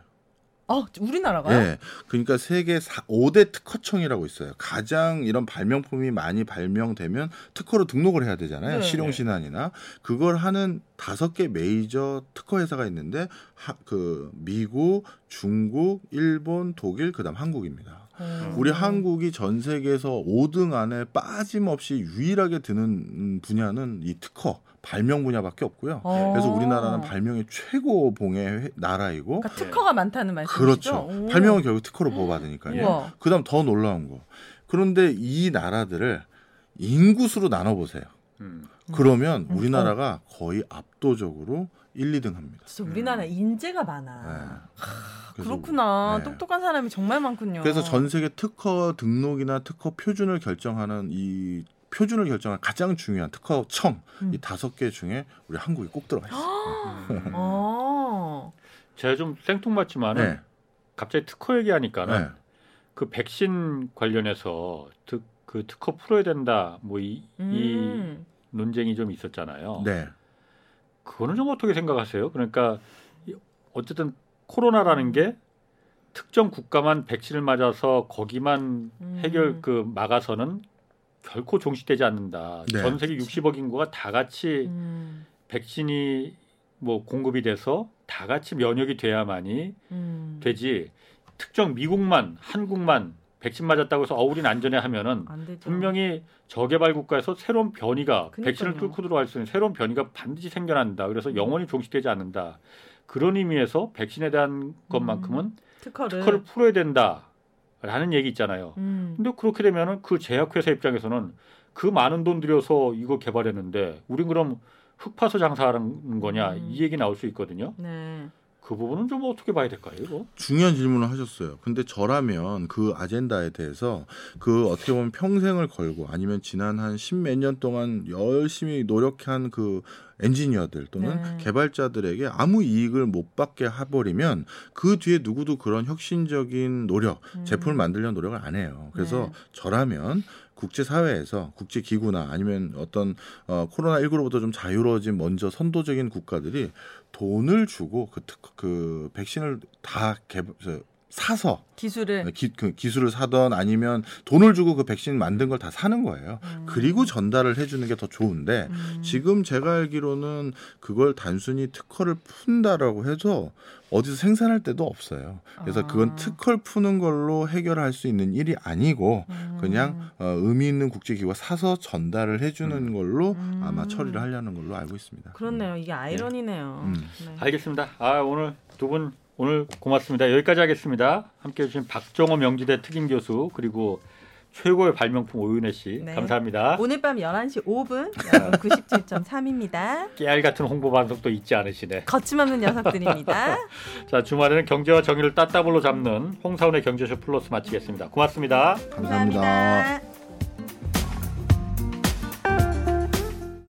어, 우리나라가요? 예. 그러니까 세계 4, 5대 특허청이라고 있어요. 가장 이런 발명품이 많이 발명되면 특허로 등록을 해야 되잖아요. 네. 실용 신안이나 그걸 하는 다섯 개 메이저 특허 회사가 있는데 하, 그 미국, 중국, 일본, 독일, 그다음 한국입니다. 음. 우리 한국이 전 세계에서 5등 안에 빠짐없이 유일하게 드는 음, 분야는 이 특허 발명 분야밖에 없고요. 어. 그래서 우리나라는 발명의 최고 봉의 회- 나라이고 그러니까 특허가 많다는 말씀이시죠? 그렇죠. 오. 발명은 결국 특허로 보호받으니까요. 우와. 그다음 더 놀라운 거. 그런데 이 나라들을 인구수로 나눠 보세요. 음. 그러면 음. 우리나라가 거의 압도적으로 1, 2등 합니다. 진짜 우리나라 인재가 많아. 네. 그래서 그렇구나. 네. 똑똑한 사람이 정말 많군요. 그래서 전 세계 특허 등록이나 특허 표준을 결정하는 이 표준을 결정한 가장 중요한 특허청 음. 이 다섯 개 중에 우리 한국이 꼭 들어가 있어요. [GASPS] 음. 어. 제가 좀 생뚱맞지만은 네. 갑자기 특허 얘기하니까는 네. 그 백신 관련해서 특, 그 특허 풀어야 된다 뭐이이 음. 논쟁이 좀 있었잖아요. 네. 그거는 좀 어떻게 생각하세요? 그러니까 이- 어쨌든 코로나라는 게 특정 국가만 백신을 맞아서 거기만 음. 해결 그 막아서는 결코 종식되지 않는다. 네. 전 세계 60억 인구가 다 같이 음. 백신이 뭐 공급이 돼서 다 같이 면역이 돼야만이 음. 되지. 특정 미국만 한국만 백신 맞았다고 해서 어 우린 안전해 하면은. 분명히 저개발 국가에서 새로운 변이가 그러니까요. 백신을 뚫고 들어갈 수 있는 새로운 변이가 반드시 생겨난다. 그래서 영원히 종식되지 않는다. 그런 의미에서 백신에 대한 것만큼은 특허를. 특허를 풀어야 된다라는 얘기 있잖아요. 음. 근데 그렇게 되면은 그 제약회사 입장에서는 그 많은 돈 들여서 이거 개발했는데 우린 그럼 흙 파서 장사하는 거냐 음. 이 얘기 나올 수 있거든요. 네. 그 부분은 좀 어떻게 봐야 될까요? 이거? 중요한 질문을 하셨어요. 근데 저라면 그 아젠다에 대해서 그 어떻게 보면 평생을 걸고 아니면 지난 한 십몇 년 동안 열심히 노력한 그 엔지니어들 또는 네. 개발자들에게 아무 이익을 못 받게 해버리면 그 뒤에 누구도 그런 혁신적인 노력, 음. 제품을 만들려는 노력을 안 해요. 그래서 네. 저라면 국제 사회에서 국제 기구나 아니면 어떤 어, 코로나 19로부터 좀 자유로워진 먼저 선도적인 국가들이 돈을 주고 그, 특, 그 백신을 다 개발 사서 기술을 기, 그 기술을 사던 아니면 돈을 주고 그 백신 만든 걸 다 사는 거예요. 음. 그리고 전달을 해주는 게 더 좋은데 음. 지금 제가 알기로는 그걸 단순히 특허를 푼다라고 해서 어디서 생산할 때도 없어요. 그래서 아. 그건 특허를 푸는 걸로 해결할 수 있는 일이 아니고 음. 그냥 어, 의미 있는 국제기구가 사서 전달을 해주는 걸로 음. 아마 처리를 하려는 걸로 알고 있습니다. 그렇네요. 이게 아이러니네요. 음. 네. 알겠습니다. 아 오늘 두분 오늘 고맙습니다. 여기까지 하겠습니다. 함께해 주신 박정호 명지대 특임 교수 그리고 최고의 발명품 오윤혜 씨 네. 감사합니다. 오늘 밤 11시 5분 여러분 97.3입니다. [LAUGHS] 깨알 같은 홍보 방송도 잊지 않으시네. 거침없는 녀석들입니다. [LAUGHS] 자 주말에는 경제와 정의를 따따블로 잡는 홍사원의 경제쇼 플러스 마치겠습니다. 고맙습니다. 감사합니다. 감사합니다.